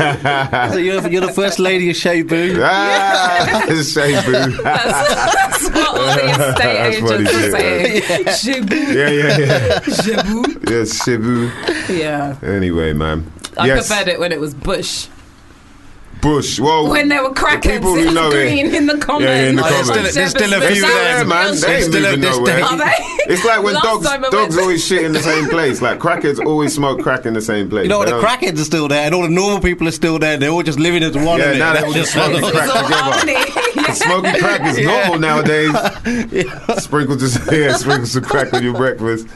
So you're, you're the first lady of Shea Boo. Ah, Shea Boo. That's, that's what all the estate agents are shit, saying. Shibu. Yeah, yeah, yeah. Shibu. Yes, Shibu. Yeah. Anyway, man. I yes, preferred it when it was Bush. Bush. Well, When there were crackers people who in know it- in the comments. Yeah, in the Oh, there's comments. still- there's still a They're few still there. there, man. They There's ain't still a- moving there's nowhere. Are they? It's like when dogs dogs always shit in the same place. Like crackheads always smoke crack in the same place. You know The don't- crackheads are still there, and all the normal people are still there. They're all just living as one. Yeah, innit? now they That's all just just smoking crack together. Smoking crack is Yeah. normal nowadays. Sprinkle just yeah, sprinkle some crack on your breakfast.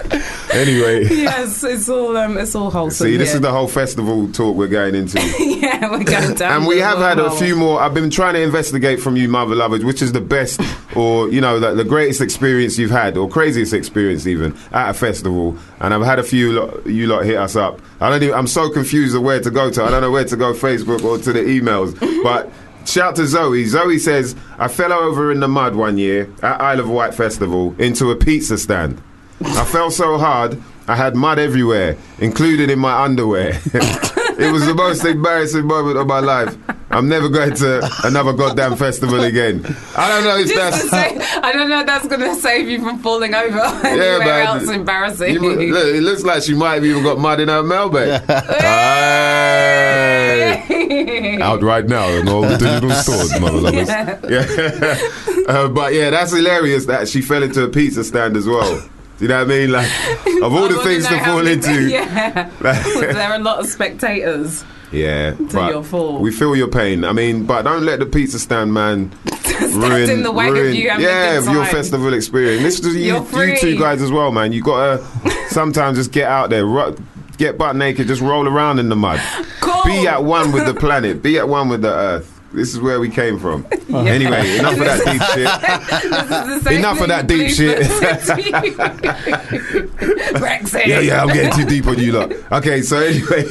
Anyway, yes, it's all um, it's all wholesome. see, this is the whole festival talk we're going into. yeah, we're going down. We have had a few more. I've been trying to investigate from you, mother lovers, which is the best or you know the, the greatest experience you've had, or craziest experience even at a festival. And I've had a few lot, you lot hit us up. I don't. Even, I'm so confused of where to go to. I don't know where to go, Facebook or to the emails. but shout to Zoe. Zoe says I fell over in the mud one year at Isle of Wight festival into a pizza stand. I fell so hard, I had mud everywhere, including in my underwear. it was the most embarrassing moment of my life. I'm never going to another goddamn festival again. I don't know if Just that's. say, I don't know if that's going to save you from falling over anywhere man. else embarrassing. You look, it looks like she might have even got mud in her mailbag. Hey! Out right now in all the digital stores, mother lovers. Yeah. uh, but yeah, that's hilarious that she fell into a pizza stand as well. You know what I mean? Like, of all the things to fall into. Yeah. There a lot of spectators? Yeah, but your fall. we feel your pain. I mean, but don't let the pizza stand man ruin, in the way of ruin you yeah, of your festival experience. This is you, you two guys as well, man. You gotta sometimes just get out there, ru- get butt naked, just roll around in the mud. Cool. Be at one with the planet. Be at one with the earth. This is where we came from. Anyway, enough of that deep shit. This is the same Enough of that deep shit. said to you. Brexit. Yeah, yeah, I'm getting too deep on you lot. Okay, so anyway,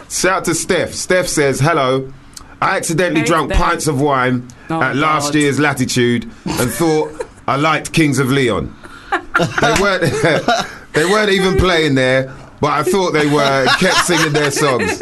shout to Steph. Steph says, hello. I accidentally Hey, drank Steph. pints of wine Oh, at last God. year's Latitude and thought I liked Kings of Leon. They weren't, they weren't even playing there, but I thought they were, kept singing their songs.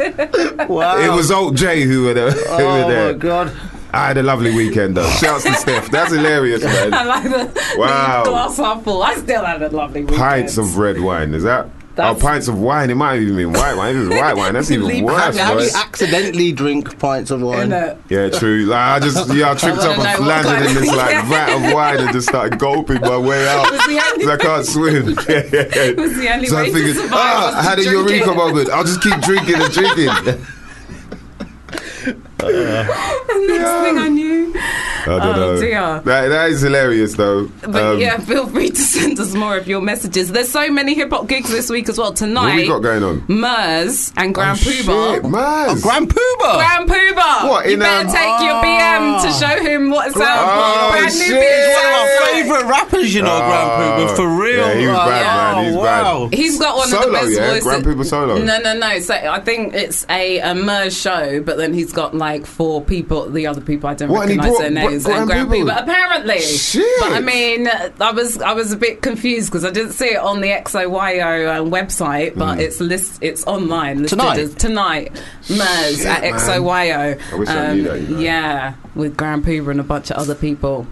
Wow. It was Alt J who were, there, who were Oh there. my god. I had a lovely weekend though. Shouts to Steph. That's hilarious, I man. like the, Wow. the glass half full. I still had a lovely weekend. Pints of red wine. Is that? That's- oh, pints of wine. It might even mean white wine. If it's white wine, that's even worse, How do you accidentally drink pints of wine? Yeah, true. Like I just yeah, I tripped I up and know landed in this like vat of wine and just started gulping my way out was the only- 'Cause I can't swim. Yeah, yeah, yeah. was the only so way I to figured, survive ah, was I to had a drink eureka moment. I'll just keep drinking and drinking. Next thing I knew. I don't Oh, know. dear. That, that is hilarious though. But Um, yeah, feel free to send us more of your messages. There's so many hip hop gigs this week as well. Tonight, what we got going on? Murs and Grand Oh, Puba. shit, Maz. Grand Puba. Grand Puba! What, you in, better um, take your BM to show him what it sounds Oh, like. Brand new shit. beat. One of my favourite favourite rappers, you know, Grand Puba, for real. Yeah, he was Like, bad, man. oh, He's wow. bad. He's got one of the best yeah? voices. Grand Puba solo? No, no, no. So I think it's a, a Murs show, but then he's got like four people. The other people I don't What, recognize brought their names. And Grand Puba? Puba, apparently. Shit. But I mean, I was I was a bit confused because I didn't see it on the XOYO uh, website, but Mm. it's list it's online Tonight? as tonight. Murs Shit, at man. XOYO. I wish I knew that, you know. Yeah, with Grand Puba and a bunch of other people.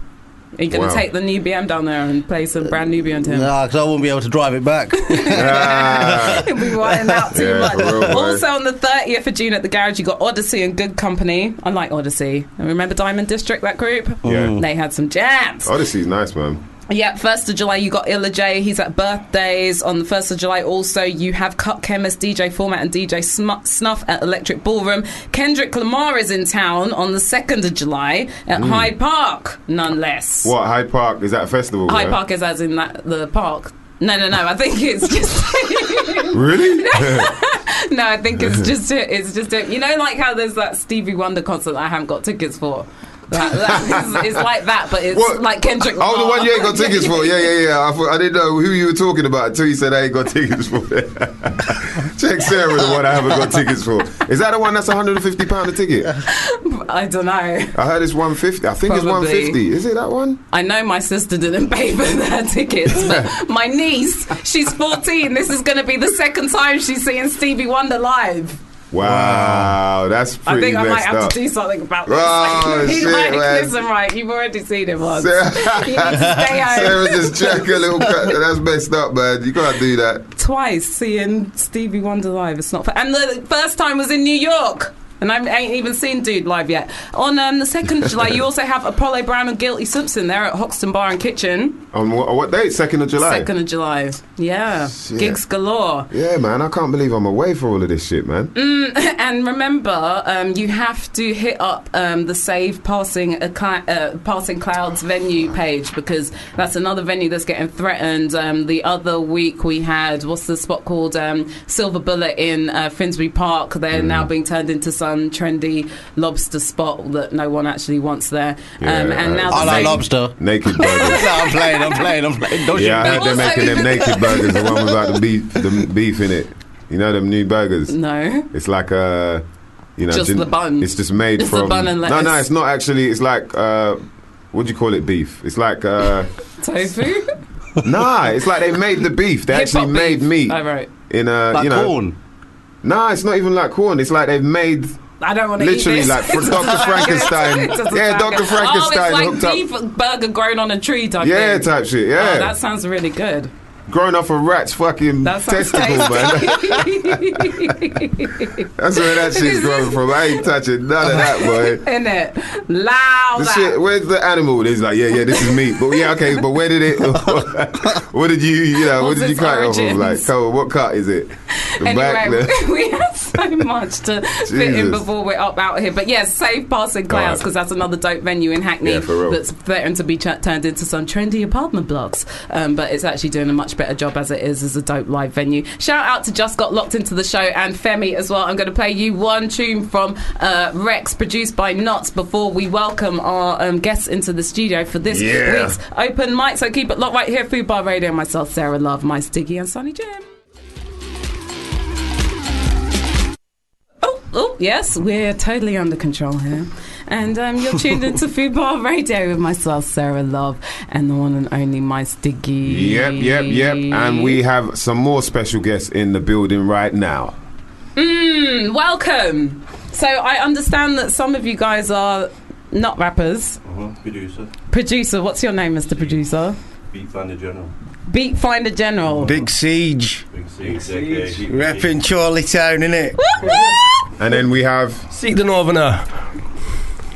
Are you going to Wow. take the new BM down there and play some brand new BM to him? Nah, because I won't be able to drive it back. He'll be whiting out too Yeah, much. real, also on the 30th of June at the garage, you got Odyssey and Good Company. I like Odyssey. And remember Diamond District, that group? Yeah. They had some jams. Odyssey's nice, man. Yeah, 1st of July, you got Illa J. He's at birthdays. On the 1st of July, also, you have Cut Chemist, DJ Format, and DJ Sm- Snuff at Electric Ballroom. Kendrick Lamar is in town on the 2nd of July at mm. Hyde Park, none less. What, Hyde Park? Is that a festival? Hyde yeah? Park is as in that, the park. No, no, no. I think it's just. Really? No, I think it's just it's just a, you know like how there's that Stevie Wonder concert that I haven't got tickets for. That, that is, it's like that, but it's What? like Kendrick. Oh, the one you ain't got tickets for. Yeah, yeah, yeah. I, thought, I didn't know who you were talking about until you said I ain't got tickets for. Check Sarah, the one I haven't got tickets for. Is that the one that's 150 pound a ticket? I don't know. I heard it's 150. I think it's 150. Is it that one? I know my sister didn't pay for their tickets, but my niece, she's 14. This is going to be the second time she's seeing Stevie Wonder live. Wow, that's I think I might have up. to do something about this. Oh, shit, like, man. Listen, right, you've already seen it once. Sarah- you need to stay home. Sarah just check a little. cut. That's messed up, man. You can't do that. twice seeing Stevie Wonder live. It's not fair. And the first time was in New York. And I ain't even seen Dude live yet. On um, the 2nd of July, you also have Apollo Brown and Guilty Simpson there at Hoxton Bar and Kitchen. On what, what date? Second of July. 2nd of July. Yeah. Shit. Gigs galore. Yeah, man. I can't believe I'm away for all of this shit, man. and remember, um, you have to hit up um, the Save Passing a Cli- uh, Passing Clouds venue page because that's another venue that's getting threatened. Um, the other week we had what's the spot called um, Silver Bullet in uh, Finsbury Park. They're now Mm. being turned into some trendy lobster spot that no one actually wants there. Yeah, um, and uh, now I like lobster. Naked no, burgers. I'm playing, I'm playing, I'm playing. Don't yeah, I you heard bet. they're Also- making them naked burgers. The one without the beef, the beef in it. You know them new burgers. No. It's like a, you know, Just the bun. It's just made It's the from. bun and no, no, it's not actually. It's like, uh, what do you call it? Beef. It's like, uh, Tofu? nah. It's like they made the beef. They Hip-hop actually made beef. meat Oh, right. in a, Like you know. corn. Nah, it's not even like corn. It's like they've made. I don't want to Literally, eat this. like, for Dr. Frankenstein. good. It doesn't Yeah, Dr. Oh, Frankenstein Oh, hooked it's up- like beef burger grown on a tree type Yeah, thing. type shit. Oh, Yeah, that sounds really good. Growing off a rat's fucking That sounds testicle, man. That's where that shit's growing from. I ain't touching none of that, boy. In it, loud. The shit, where's the animal? He's like, yeah, yeah, this is me. But yeah, okay, but where did it? what did you, you know, what did you cut it off of? Like, so what cut is it? The back, Anyway, the- we have so much to fit in before we're up out here. But yes, safe Passing Clouds because that's another dope venue in Hackney Yeah, for real. that's threatened to be ch- turned into some trendy apartment blocks. Um, but it's actually doing a much better job as it is as a dope live venue. Shout out to Just Got Locked into the show and Femi as well. I'm going to play you one tune from uh, Rex, produced by Knots, before we welcome our um, guests into the studio for this Yeah. week's open mic. So keep it locked right here, Fubar Radio. Myself, Sarah Love, Mys Diggi, and Sonny Jim. Oh, oh, yes, we're totally under control here. And um, you're tuned into Fubar Radio with myself, Sarah Love, and the one and only Mys Diggi. Yep, yep, yep. And we have some more special guests in the building right now. Mm, welcome. So I understand that some of you guys are not rappers. Uh-huh. Producer, Producer, what's your name, Mr. Producer? Beat Finder General, Beat Finder General. Big Siege, Big Siege, aka Heat repping Charlie Town, innit? And then we have Seek the Northerner.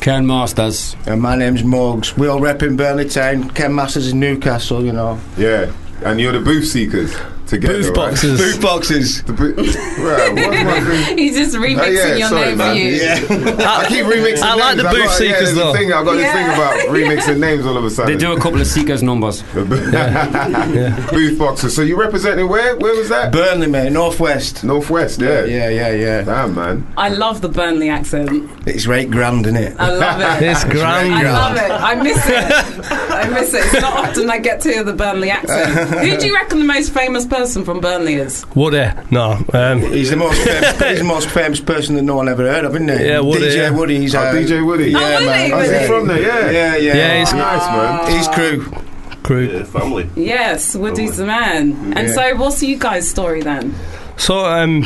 Ken Masters. And my name's Morgs. We all repping Burnley Town. Ken Masters in Newcastle, you know. yeah, and you're the booth seekers together. Booth right? boxes. Boot boxes. The bo- right, what's my thing? He's just remixing Oh, yeah, your sorry, name man. for you. I keep remixing I like names. the I've booth got, seekers, there's a though. Thing, I've got this Yeah. thing about remixing names all of a sudden. They do a couple of Seekers numbers. Booth boxes. So you representing where? Where was that? Burnley, mate, northwest. Northwest. Yeah. Yeah, yeah, yeah. Damn, man. I love the Burnley accent. It's right grand, isn't it? I love it. It's grand. I love it. I miss it. I miss it. It's not often I get to hear the Burnley accent. Who do you reckon the most famous person from Burnley is? Woody? No. Um, He's the most famous, he's the most famous person that no one ever heard of, isn't he? Yeah, Woody, DJ yeah. Woody. He's Oh, uh, DJ Woody. Yeah, Oh, man. really? Oh, is he from there? Yeah. Yeah, yeah. Yeah, he's- Nice, man. His crew. crew. Yeah, family. Yes, Woody's the man. And Yeah. so, what's you guys' story then? So um,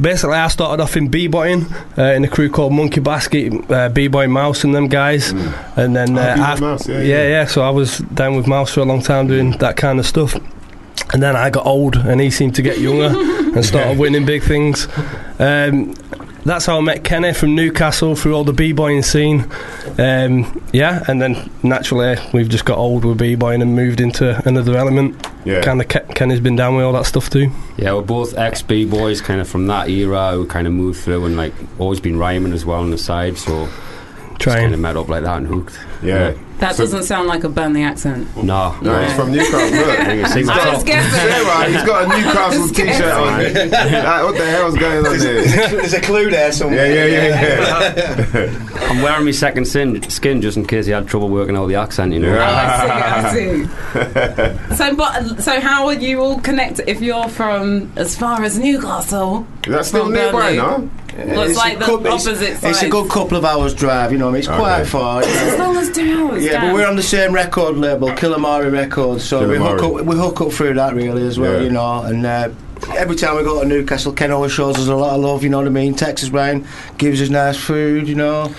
basically, I started off in b-boying uh, in a crew called Monkey Basket, uh, b-boy Mouse and them guys, and then Oh, uh, B-Boy af- Mouse, yeah, yeah, yeah. So I was down with Mouse for a long time doing that kind of stuff. And then I got old, and he seemed to get younger and started winning big things. Um, that's how I met Kenny from Newcastle through all the b-boying scene. Um, yeah, and then naturally we've just got old with b-boying and moved into another element. Yeah. Kind of Ke- Kenny's been down with all that stuff too. Yeah, we're both ex B boys, kind of from that era. who kind of moved through and like always been rhyming as well on the side. So just Trying. kind of met up like that and hooked. Yeah. That So- doesn't sound like a Burnley accent. No, No, he's from Newcastle. Look. He's I got, was guessing. yeah, right, he's got a Newcastle t-shirt on. Like, what the hell's going on there? There's a clue there somewhere. Yeah, yeah, yeah, yeah. I'm wearing my second sin, skin just in case he had trouble working out the accent, you know. Oh, I see, I see. so, but so how are you all connected? If you're from as far as Newcastle, That's still From nearby, no? Well, it's, It's like a the coup- opposite side. It's a good couple of hours drive, you know. I mean, it's quite far. you know. As long as two hours. Yeah, damn. but we're on the same record label, Killamari Records, so we hook, up, we hook up through that really as well, Yeah. you know. And uh, every time we go to Newcastle, Ken always shows us a lot of love, you know what I mean? Texas Brian gives us nice food, you know.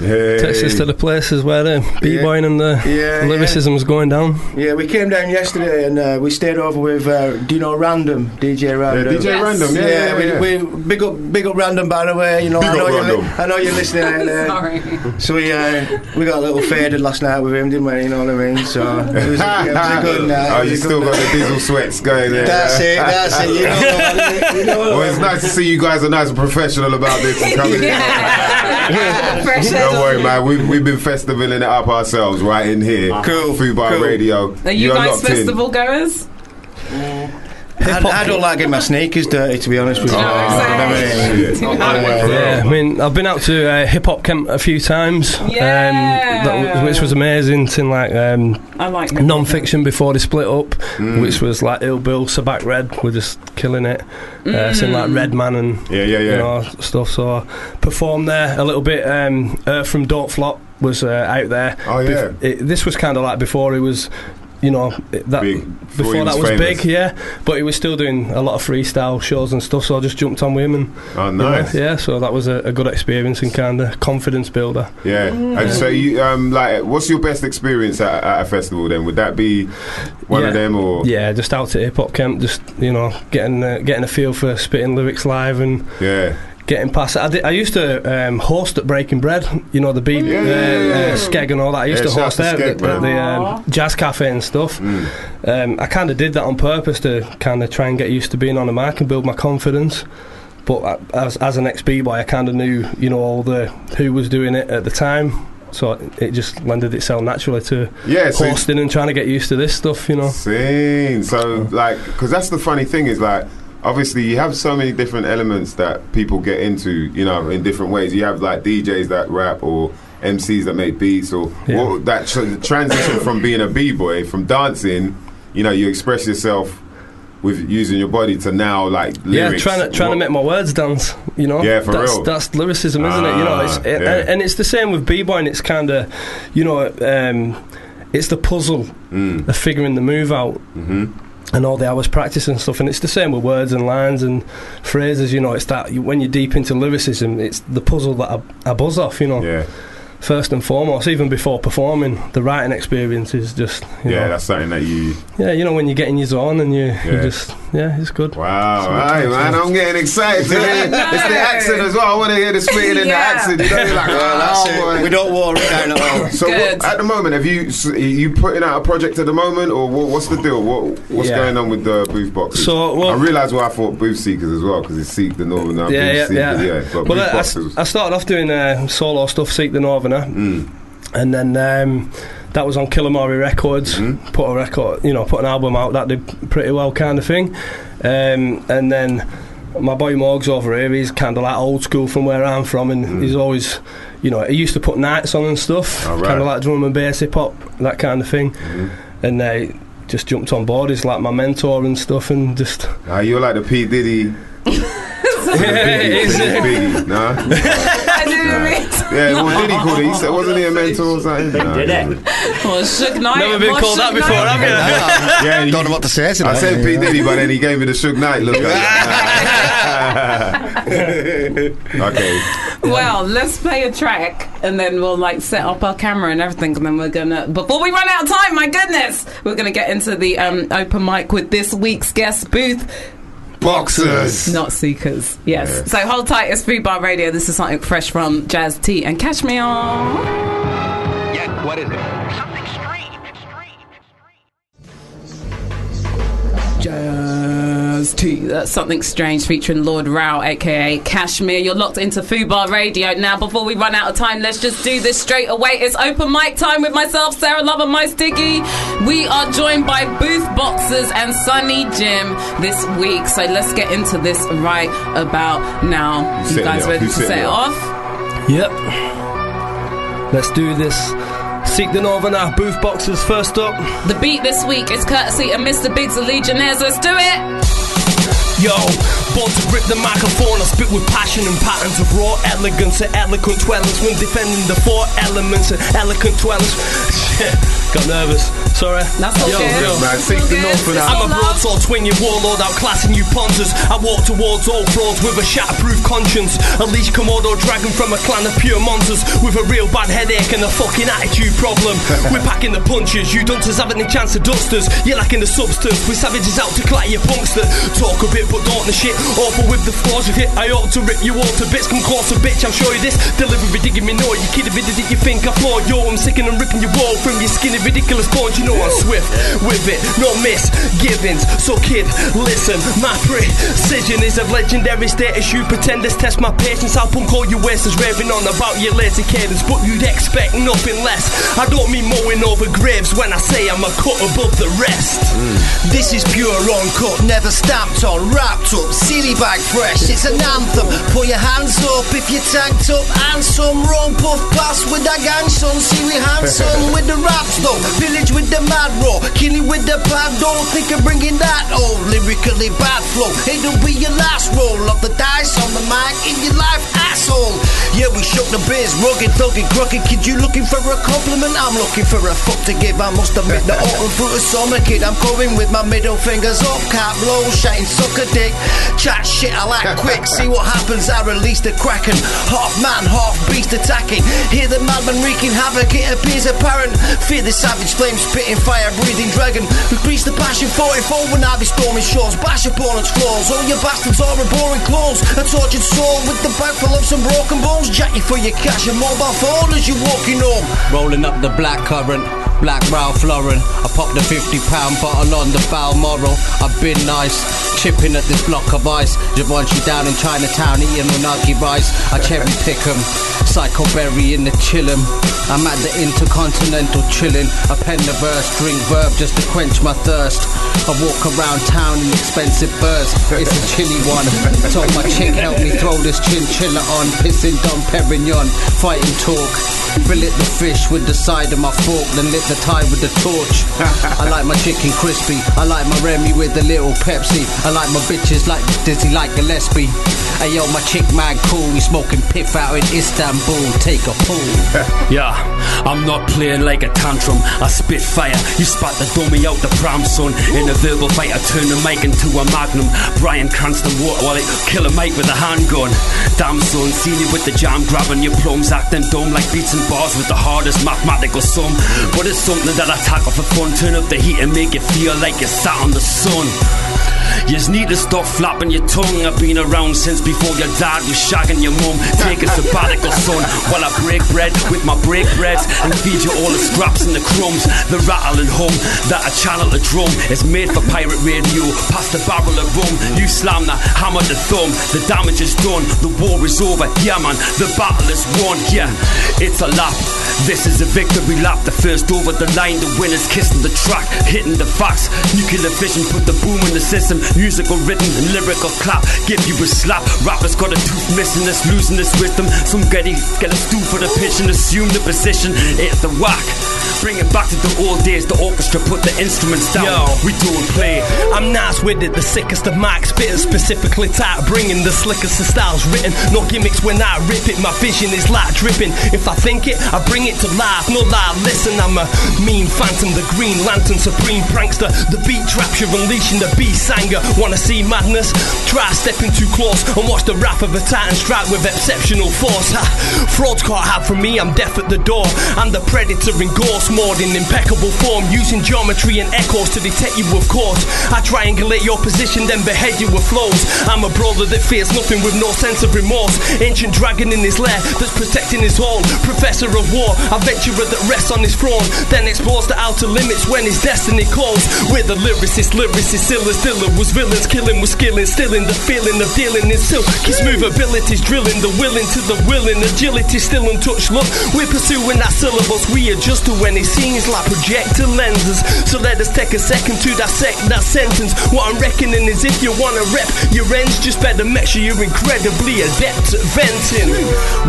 Hey. Takes us to the places where the b-boying and the Yeah, lyricism's going down. Yeah, we came down yesterday and uh, we stayed over with, uh, do you know Random, DJ Yeah, Random? DJ Yes. Random, yeah, yeah, yeah. we, we big up, big up Random by the way. You know, Big I know up you're, li- I know you're listening out there. Sorry. So we uh, we got a little faded last night with him, didn't we? You know what I mean? So it was a, it was a good night. Oh, you still got night. the diesel sweats going there. That's it. That's it. You know? You know? Well, it's nice to see you guys are nice and professional about this and coming Yeah. Fresh in. head Don't worry, man. We've, we've been festivaling it up ourselves right in here. Cool, Fubar cool. Radio. Are you You're guys locked festival goers? Mm. I, I don't like getting my sneakers dirty, to be honest with you. No, exactly. shit. Do you know? Yeah, I mean, I've been out to uh, hip hop camp a few times, Yeah. um, that which was amazing. Seeing like um, I like Non Phixion before they split up, which was like Ill Bill, Sabac Red, were just killing it. Uh, seeing like Redman and Yeah, yeah, yeah. you know stuff. So I performed there a little bit. Um, Earth from Don't Flop was uh, out there. Oh, yeah. Bef- it, this was kind of like before he was. You know that Big. Before that was famous. big, yeah. But he was still doing a lot of freestyle shows and stuff, so I just jumped on with him and Oh, you know, yeah, so that was a, a good experience and kind of confidence builder. Yeah. And so you um like what's your best experience at, at a festival then? Would that be one of Yeah. them or Yeah, just out at hip hop camp, just you know, getting uh, getting a feel for spitting lyrics live and Yeah. Getting past it. I, did, I used to um, host at Breaking Bread, you know, the beat, Yeah, uh, yeah, yeah, yeah. uh, Skeg and all that. I used Yeah, to host there Skeg, at the, the um, jazz cafe and stuff. Mm. Um, I kind of did that on purpose to kind of try and get used to being on a mic and build my confidence. But I, as, as an ex b boy, I kind of knew, you know, all the who was doing it at the time. So it, it just lended itself naturally to Yeah, so hosting and trying to get used to this stuff, you know. Sing. So, like, because that's the funny thing is, like, obviously you have so many different elements that people get into, you know, in different ways. You have like DJs that rap or MCs that make beats, or Yeah. what, that tr- transition from being a b boy, from dancing, you know, you express yourself with using your body to now like lyrics. Yeah, trying to trying What- to make my words dance. You know. Yeah, for that's, real. That's lyricism, isn't it? You know, it's, Ah, and, yeah. and it's the same with b-boying. It's kind of, you know, um, it's the puzzle Mm. of figuring the move out. hmm And all the hours practice and stuff, and it's the same with words and lines and phrases. You know, it's that when you're deep into lyricism, it's the puzzle that I, I buzz off. You know, Yeah, first and foremost, even before performing, the writing experience is just, you yeah, know, that's something that you. yeah, you know, when you get in your zone and you, Yeah. you just yeah, it's good. Wow, hey man, I'm getting excited to hear it's the accent as well. I want to hear the spitting in the accent. You know, you're like, Well, that's oh, it. boy. We don't war it down at all. So what, at the moment, have you s- you putting out a project at the moment, or what, what's the deal? What what's Yeah. going on with the booth boxes? So, well- I realised why I thought booth seekers as well because it's Seek the Northerner. Yeah, booth yeah, seekers, yeah. But well, booth I. I started off doing uh, solo stuff, Seek the Northerner, Mm. and then um, that was on Killamari Records. Mm-hmm. Put a record, you know, put an album out that did pretty well, kind of thing. Um, and then my boy Morgs over here, he's kind of like old school from where I'm from, and he's always, you know, he used to put nights on and stuff, Mm. All right. Mm-hmm. kind of like drum and bass, hip hop, that kind of thing. And they just jumped on board. He's like my mentor and stuff, and just Ah, you're like the P Diddy. Biggie, Is it? Biggie, nah. Yeah, what did he call it? He said, wasn't he a mentor or something? Nah, did it. Well, Suge Knight. Never been called that before, Knight- have you? Yeah, you- Don't know what to say to I said P Diddy, but then he gave me the Suge Knight look. okay. Well, let's play a track and then we'll like set up our camera and everything and then we're gonna before we run out of time, my goodness, we're gonna get into the um, open mic with this week's guest booth. Boxers. Not seekers, yes. So hold tight, it's Fubar Radio. This is something fresh from Jazz T and Catch Me On. Yeah, what is it? Something strange. Jazz T. That's something strange featuring Lord Rao, aka Kashmir. You're locked into Fubar Radio. Now, before we run out of time, let's just do this straight away. It's open mic time with myself, Sarah Love, and Mys Diggi. We are joined by Booth Boxers and Sonny Jim this week. So let's get into this right about now. You guys ready to set it it off? off? Yep. Let's do this. Seek the Northerner, booth boxers first up. The beat this week is courtesy of Mr. Bigz of Legionnaires. Let's do it. Yo, born to grip the microphone, I spit with passion and patterns of raw elegance and eloquent dwellings when defending the four elements and eloquent dwellings. Shit, got nervous. Sorry. That's all Yo, good. yo. Man, seek the north for I'm a now. broadsword swinging warlord outclassing you ponzers. I walk towards all frauds with a shatterproof conscience. A leash Komodo dragon from a clan of pure monsters with a real bad headache and a fucking attitude problem. We're packing the punches, you dunces haven't a chance to dust us. You're lacking the substance, we savages out to clatter your punkster. Talk a bit but the shit. Awful with the flaws of hit. I ought to rip you all to bits. Come closer, bitch. I'll show you this. Delivery digging me no. You kidding me? Did you think I floor? Yo, I'm sick and I'm ripping your wall from your skinny ridiculous bones. You know I'm swift with it, no misgivings. So kid, listen. My precision is of legendary status. You pretenders test my patience. I'll punk all your wasters raving on about your lazy cadence, but you'd expect nothing less. I don't mean mowing over graves when I say I'm a cut above the rest. This is pure uncut, never stamped on, wrapped up, silly bag fresh. It's an anthem. Put your hands up if you're tanked up. And some wrong puff pass with that gang son. See we handsome with the raps though. Village with the mad raw. Killing with the pad. Don't think of bringing that old lyrically bad flow. It'll be your last roll of the dice on the mic in your life, asshole. Yeah, we shook the biz, rugged, thugged, crooked. Kid, you looking for a compliment? I'm looking for a fuck to give. I must admit the autumn fruit of summer, kid. I'm going with my middle fingers up, cap low, shine, sucker dick. Chat shit, I like quick. See what happens. I release the kraken, half man, half beast attacking. Hear the madman wreaking havoc. It appears apparent. Fear the savage flame, spitting fire, breathing dragon. Increase the passion, 44 when I be storming shores. Bash opponents' claws. All your bastards are a boring clones. A tortured soul with the bag full some broken bones. Jack you for your cash and mobile phone as you're walking home. Rolling up the black currant, black Ralph Lauren. I popped a 50 pound bottle on the Balmoral. I've been nice, chipping at this block of ice. You down in Chinatown eating unagi rice. I cherry pick 'em, psycho berry in the chillum. I'm at the intercontinental chillin'. I pen the verse, drink verb just to quench my thirst. I walk around town in expensive furs. It's a chilly one. Told my chick help me throw this chinchilla on. Pissing Dom Perignon, fighting talk. Fillet the fish with the side of my fork, then lit the tie with the torch. I like my chicken crispy. I like my Remy with a little Pepsi. I like my bitches like Dizzy like Gillespie. Hey yo, my chick mad cool. We smoking piff out in Istanbul. Take a pull. Yeah, I'm not playing like a tantrum. I spit fire. You spat the dummy out the pram, son. In a verbal fight, I turn the mic into a magnum. Bryan Cranston water while it kill a mate with a handgun. Damn, son, seen you with the jam, grabbing your plums, acting dumb like beats and bars with the hardest mathematical sum. But it's something that I tackle for fun. Turn up the heat and make you feel like you're sat on the sun. You just need to stop flapping your tongue. I've been around since before your dad was shagging your mum. Take a sabbatical, son, while I break bread with my break breads and feed you all the scraps and the crumbs, the rattle and hum that I channel the drum. It's made for pirate radio. Past the barrel of rum, you slam the hammer, the thumb. The damage is done. The war is over. Yeah, man, the battle is won. Yeah, it's a lap. This is a victory lap. The first over the line. The winners kissing the track, hitting the facts. Nuclear fission, put the boom in the system. Musical rhythm and lyrical clap. Give you a slap. Rappers got a tooth missing us, losing this wisdom. Some get a stool for the pitch and assume the position. It's the whack. Bring it back to the old days. The orchestra put the instruments down. Yo. We do and play. I'm nice with it, the sickest of mics, spitting specifically tight, bringing the slickest of styles written. No gimmicks when I rip it, my vision is light dripping. If I think it, I bring it to life. No lie, listen, I'm a mean phantom, the green lantern, supreme prankster. The beat traps, you're unleashing the beast anger. Wanna see madness? Try stepping too close and watch the wrath of a titan strike with exceptional force. Ha, frauds can't hide from me, I'm deaf at the door. I'm the predator in ghost mode in impeccable form, using geometry and echoes to detect you, of course. I triangulate your position, then behead you with flows. I'm a brawler that fears nothing with no sense of remorse. Ancient dragon in his lair that's protecting his home. Professor of war, adventurer that rests on his throne, then explores the outer limits when his destiny calls. We're the lyricist, lyricist, still as Dilla was villains, killing with skill, instilling the feeling of dealing in silk. His move abilities, drilling the willing to the willing, agility still untouched. Look, we're pursuing our syllables, we adjust to any scenes like projector lenses. So let us take a second to dissect that sentence. What I'm reckoning is if you wanna rep your ends, just better make sure you're incredibly adept at venting.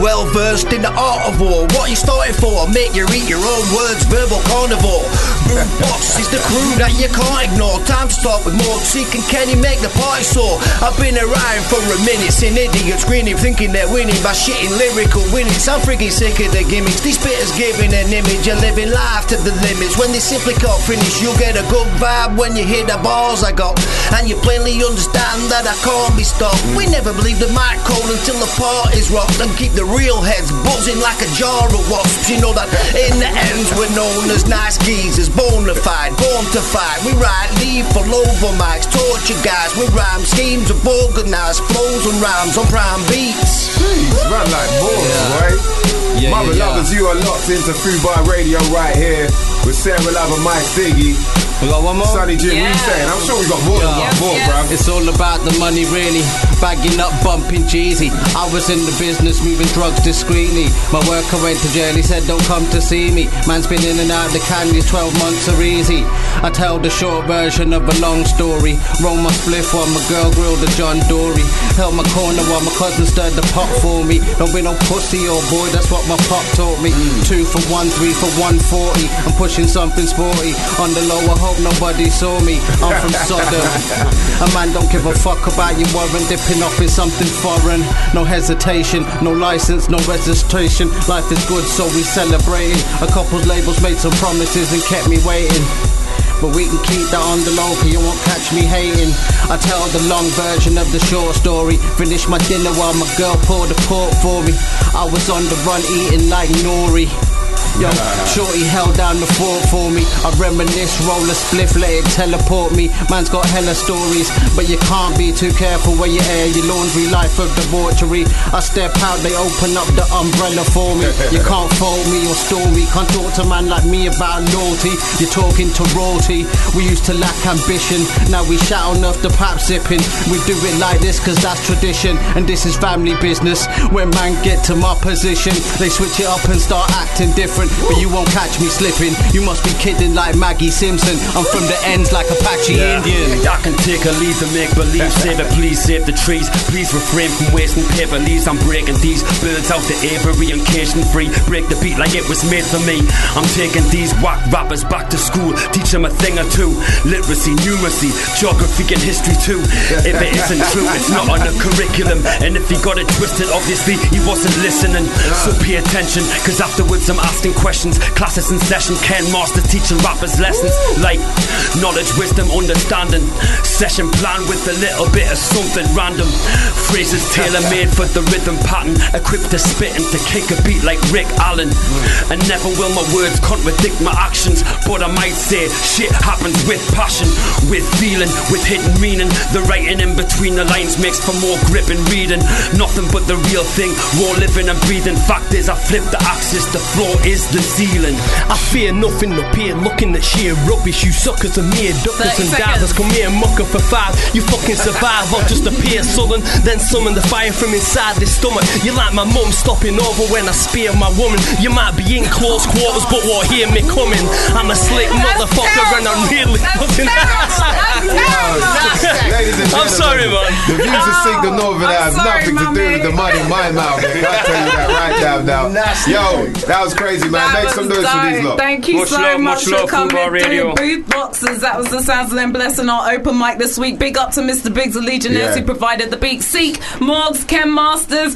Well versed in the art of war. What you starting for? Make you eat your own words, verbal carnivore. Boom boss is the crew that you can't ignore. Time to start with more. Seeking Kenny make the party sore. I've been around for a minute, seeing idiots grinning, thinking they're winning by shitting lyrical winnings. I'm freaking sick of the gimmicks. These spitters giving an image of living life to the limits. When they simply can't finish, you'll get a good vibe when you hear the bars I got. And you plainly understand that I can't be stopped. We never believe the mic cold until the party's rocked. And keep the real heads buzzing like a jar of wasps. You know that in the ends we're known as nice geezers, bona fide, born to fight. We ride lethal over mics, torture guys. We rhyme schemes of organized flows and rhymes on prime beats. Hmm. Jeez, man, like balls, boy. Yeah, Mother yeah, lovers, you are locked into Fubar Radio right here with Sarah Love and Mys Diggi. We got one more. Sonny Jim, what you saying? I'm sure we got more than Yeah. one more, Yes, bruv. It's all about the money, really. Bagging up, bumping Jeezy. I was in the business, moving drugs discreetly. My worker went to jail, he said, Don't come to see me. Man's been in and out the candies, 12 months are easy. I tell the short version of a long story. Roll my spliff while my girl grilled the John Dory. Held my corner while my cousin stirred the pot for me. Don't be no pussy, old boy, that's what my pop taught me. Two for one, three for 140. I'm pushing something sporty. On the lower I hope nobody saw me. I'm from Sodom. A man don't give a fuck about your warrant. Dipping off in something foreign. No hesitation, no license, no registration. Life is good, so we celebrating. A couple's labels made some promises and kept me waiting. But we can keep that on the low, cause you won't catch me hating. I tell the long version of the short story. Finish my dinner while my girl poured the pork for me. I was on the run eating like Nori. Yo, shorty held down the fort for me. I reminisce, roll a spliff, let it teleport me. Man's got hella stories, but you can't be too careful where you air your laundry. Life of debauchery. I step out, they open up the umbrella for me. You can't fold me or store me. Can't talk to man like me about loyalty. You're talking to royalty. We used to lack ambition, now we shout enough the pap sipping. We do it like this cause that's tradition, and this is family business. When man get to my position, they switch it up and start acting different. But you won't catch me slipping. You must be kidding like Maggie Simpson. I'm from the ends like Apache Indian. I can take a leave to make believe. Save it, please save the trees. Please refrain from wasting paper leaves. I'm breaking these birds out the aviary and free. Break the beat like it was made for me. I'm taking these whack rappers back to school. Teach them a thing or two. Literacy, numeracy, geography and history too. If it isn't true, it's not on the curriculum. And if he got it twisted, obviously he wasn't listening. So pay attention, cause afterwards I'm asking asking questions. Classes in session, Ken Masters teaching rappers lessons like knowledge, wisdom, understanding. Session plan with a little bit of something random. Phrases tailor made for the rhythm pattern. Equipped to spit and to kick a beat like Rick Allen. Mm. And never will my words contradict my actions. But I might say shit happens with passion, with feeling, with hidden meaning. The writing in between the lines makes for more grip and reading. Nothing but the real thing, raw living and breathing. Fact is, I flip the axis, the floor is the ceiling. I fear nothing up here, looking at sheer rubbish. You suckers are mere duckers 30 and seconds. divers. Come here, mucker for five. You fucking survive or just appear sullen. Then summon the fire from inside this stomach. You like my mum stopping over when I spear my woman. You might be in close quarters, but won't hear me coming. I'm a slick motherfucker and I'm really fucking. Ladies and I'm sorry, man. The views of Seek the Northern I'm have nothing to do with the money in my mouth. man. I'll tell you that right now. now. Yo, that was crazy, man. That Make some noise for these lot. Thank you Much so love, much much for coming Fubar through. Radio. Booth boxes. That was the sounds of them blessing our open mic this week. Big up to Mr. Bigz of Legionnaires Yeah. who provided the beat. Seek, Morgs, Ken Masters,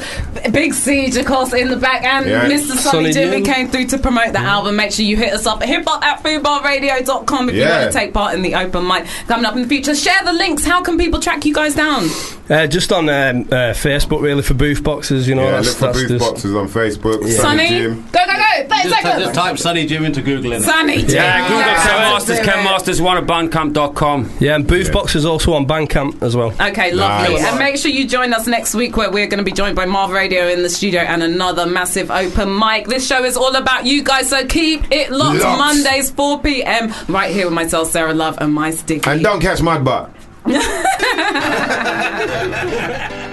Big Siege, of course, in the back, and Yeah. Mr. Sonny Sonny Jimmy came through to promote the album. Make sure you hit us up at hip hop at fubarradio.com if you want to take part in the open mic coming up in the future. Share the links. How can people track you guys down? Uh, just on um, uh, Facebook, really, for booth boxes, you know. Yeah, that's, look for that's Booth just- Boxes on Facebook. Sunny Sonny, Jim. go, go, go. 30 Just, seconds. just type Sonny Jim into Google innit? Sonny Jim. Yeah, Google Let's Ken Masters, it. Ken Masters, one at bandcamp.com. Yeah, and booth is also on Bandcamp as well. Okay, lovely. Nice. And make sure you join us next week where we're going to be joined by Marv Radio in the studio and another massive open mic. This show is all about you guys, so keep it locked. Locked. Mondays, 4 p.m. right here with myself, Sarah Love, and Mys Diggi. And don't catch Mud Butt.